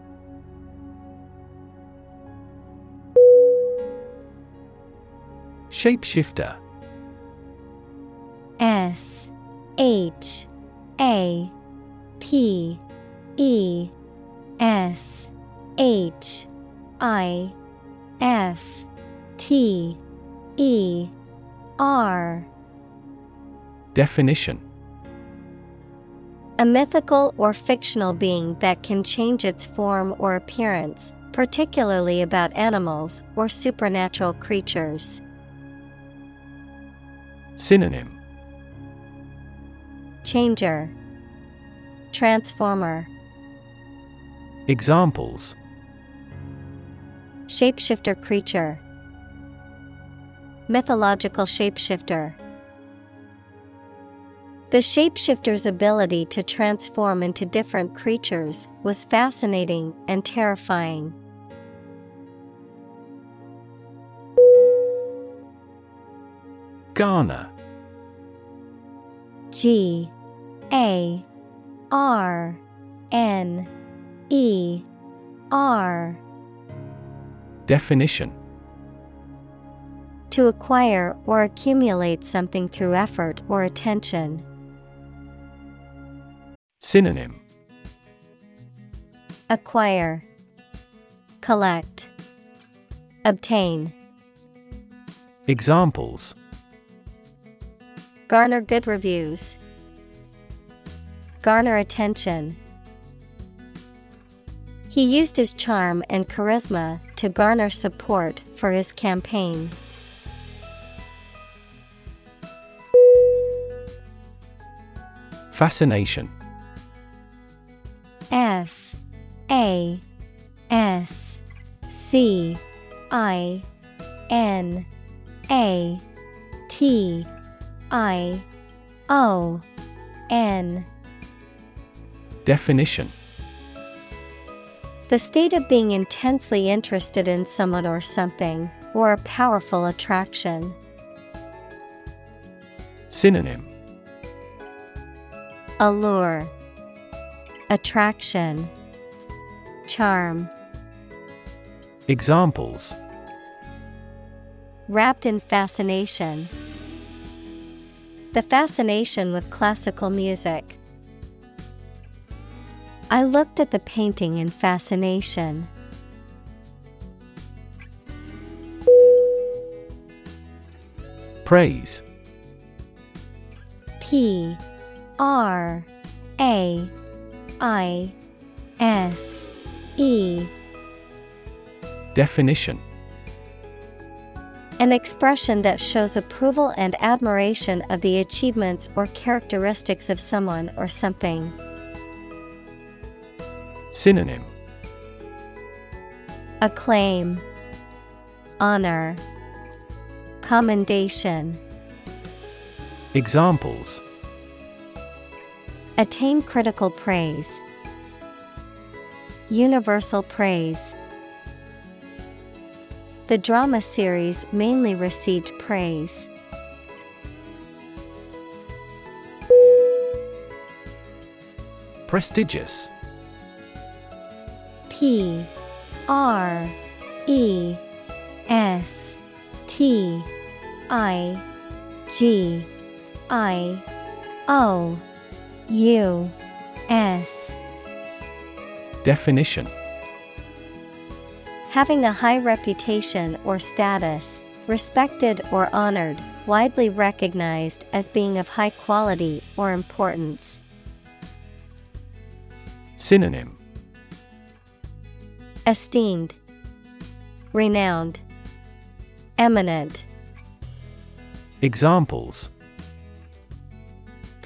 Shapeshifter S H A P E S H I F T E R Definition. A mythical or fictional being that can change its form or appearance, particularly about animals or supernatural creatures. Synonym. Changer, Transformer, Examples. Shapeshifter creature, Mythological shapeshifter. The shapeshifter's ability to transform into different creatures was fascinating and terrifying. Garner G A R N E R Definition To acquire or accumulate something through effort or attention. Synonym Acquire, Collect, Obtain. Examples Garner good reviews. Garner attention. He used his charm and charisma to garner support for his campaign. Fascination. F A S C I N A T I O N. Definition. The state of being intensely interested in someone or something, or a powerful attraction. Synonym Allure, Attraction, Charm. Examples Wrapped in fascination. The fascination with classical music. I looked at the painting in fascination. Praise P R A I S E. Definition. An expression that shows approval and admiration of the achievements or characteristics of someone or something. Synonym. Acclaim, Honor, Commendation. Examples Attain critical praise, Universal praise. The drama series mainly received praise. Prestigious P R E S T I G I O U S. Definition. Having a high reputation or status, respected or honored, widely recognized as being of high quality or importance. Synonym. Esteemed, Renowned, Eminent. Examples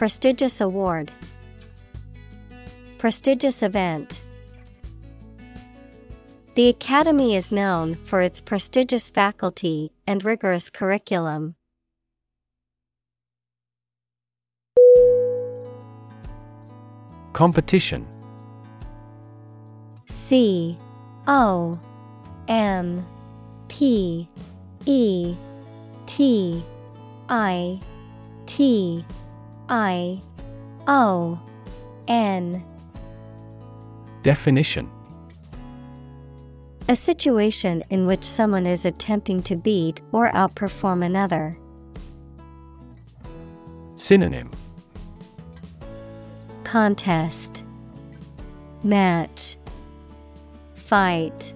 Prestigious award, Prestigious event. The Academy is known for its prestigious faculty and rigorous curriculum. Competition C O M P E T I T I O N. Definition. A situation in which someone is attempting to beat or outperform another. Synonym. Contest. Match. Fight.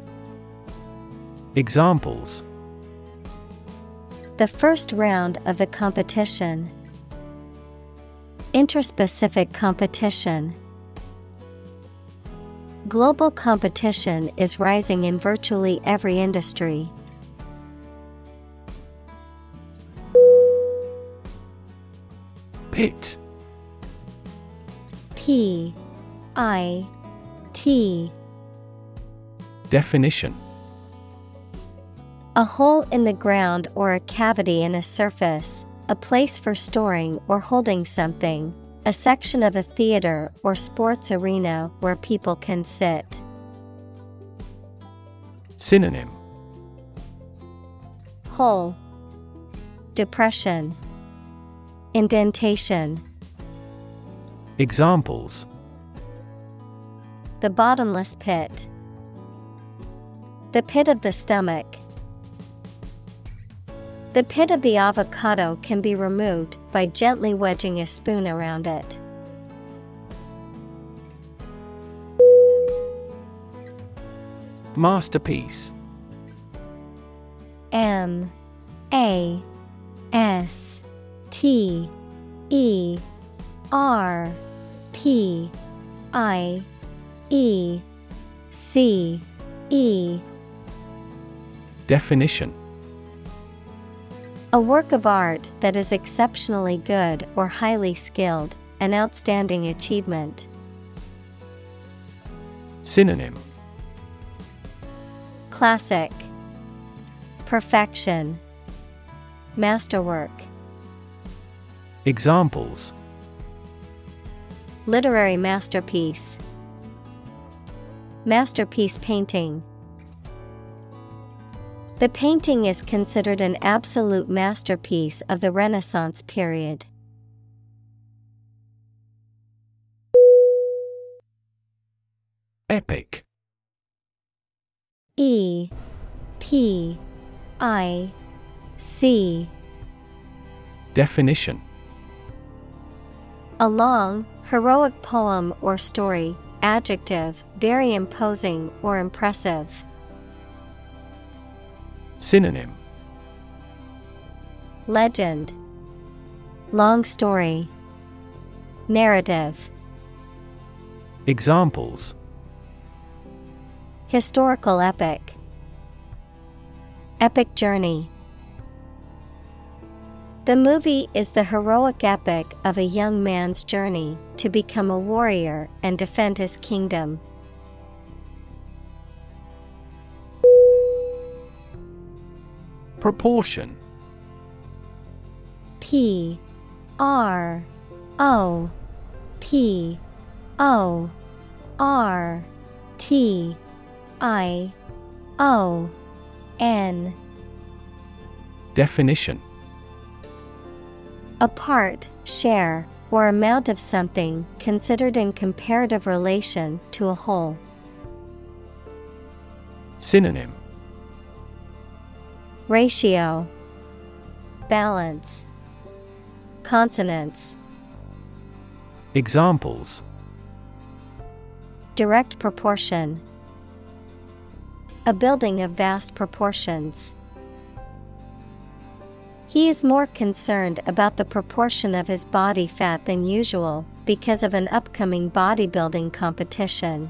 Examples. The first round of the competition. Interspecific competition. Global competition is rising in virtually every industry. Pit P I T Definition A hole in the ground or a cavity in a surface, a place for storing or holding something, a section of a theater or sports arena where people can sit. Synonym Hole Depression Indentation Examples The bottomless pit. The pit of the stomach. The pit of the avocado can be removed by gently wedging a spoon around it. Masterpiece. M A S T E R P I E C E. Definition A work of art that is exceptionally good or highly skilled, an outstanding achievement. Synonym. Classic. Perfection. Masterwork. Examples. Literary masterpiece. Masterpiece painting The painting is considered an absolute masterpiece of the Renaissance period. Epic E P I C Definition A long, heroic poem or story, adjective, very imposing or impressive. Synonym. Legend. Long story. Narrative. Examples. Historical epic. Epic journey. The movie is the heroic epic of a young man's journey to become a warrior and defend his kingdom. Proportion. P R O P O R T I O N. Definition. A part, share, or amount of something considered in comparative relation to a whole. Synonym Ratio. Balance. Consonants. Examples. Direct proportion. A building of vast proportions. He is more concerned about the proportion of his body fat than usual because of an upcoming bodybuilding competition.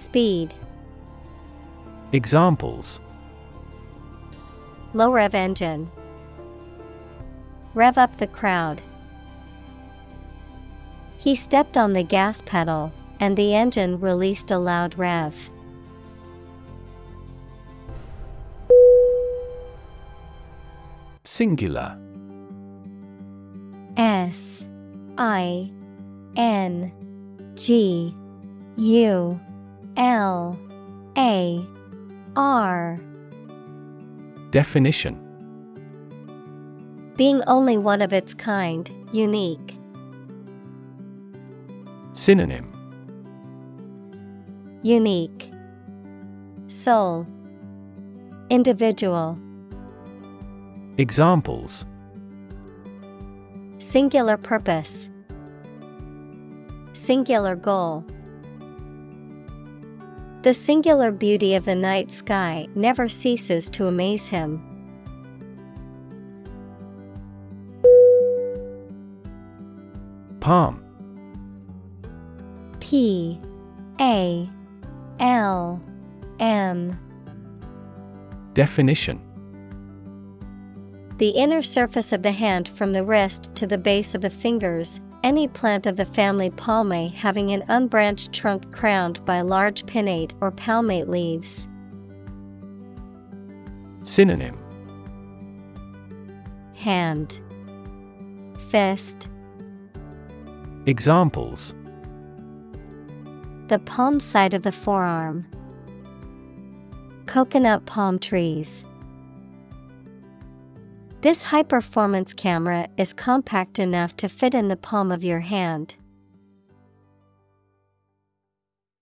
Speed Examples Low rev engine Rev up the crowd. He stepped on the gas pedal, and the engine released a loud rev. Singular S I N G U L A R Definition Being only one of its kind, unique. Synonym Unique. Sole. Individual. Examples Singular purpose. Singular goal. The singular beauty of the night sky never ceases to amaze him. Palm. P. A. L. M. Definition. The inner surface of the hand from the wrist to the base of the fingers, any plant of the family Palmae having an unbranched trunk crowned by large pinnate or palmate leaves. Synonym Hand Fist Examples The palm side of the forearm. Coconut palm trees. This high performance camera is compact enough to fit in the palm of your hand.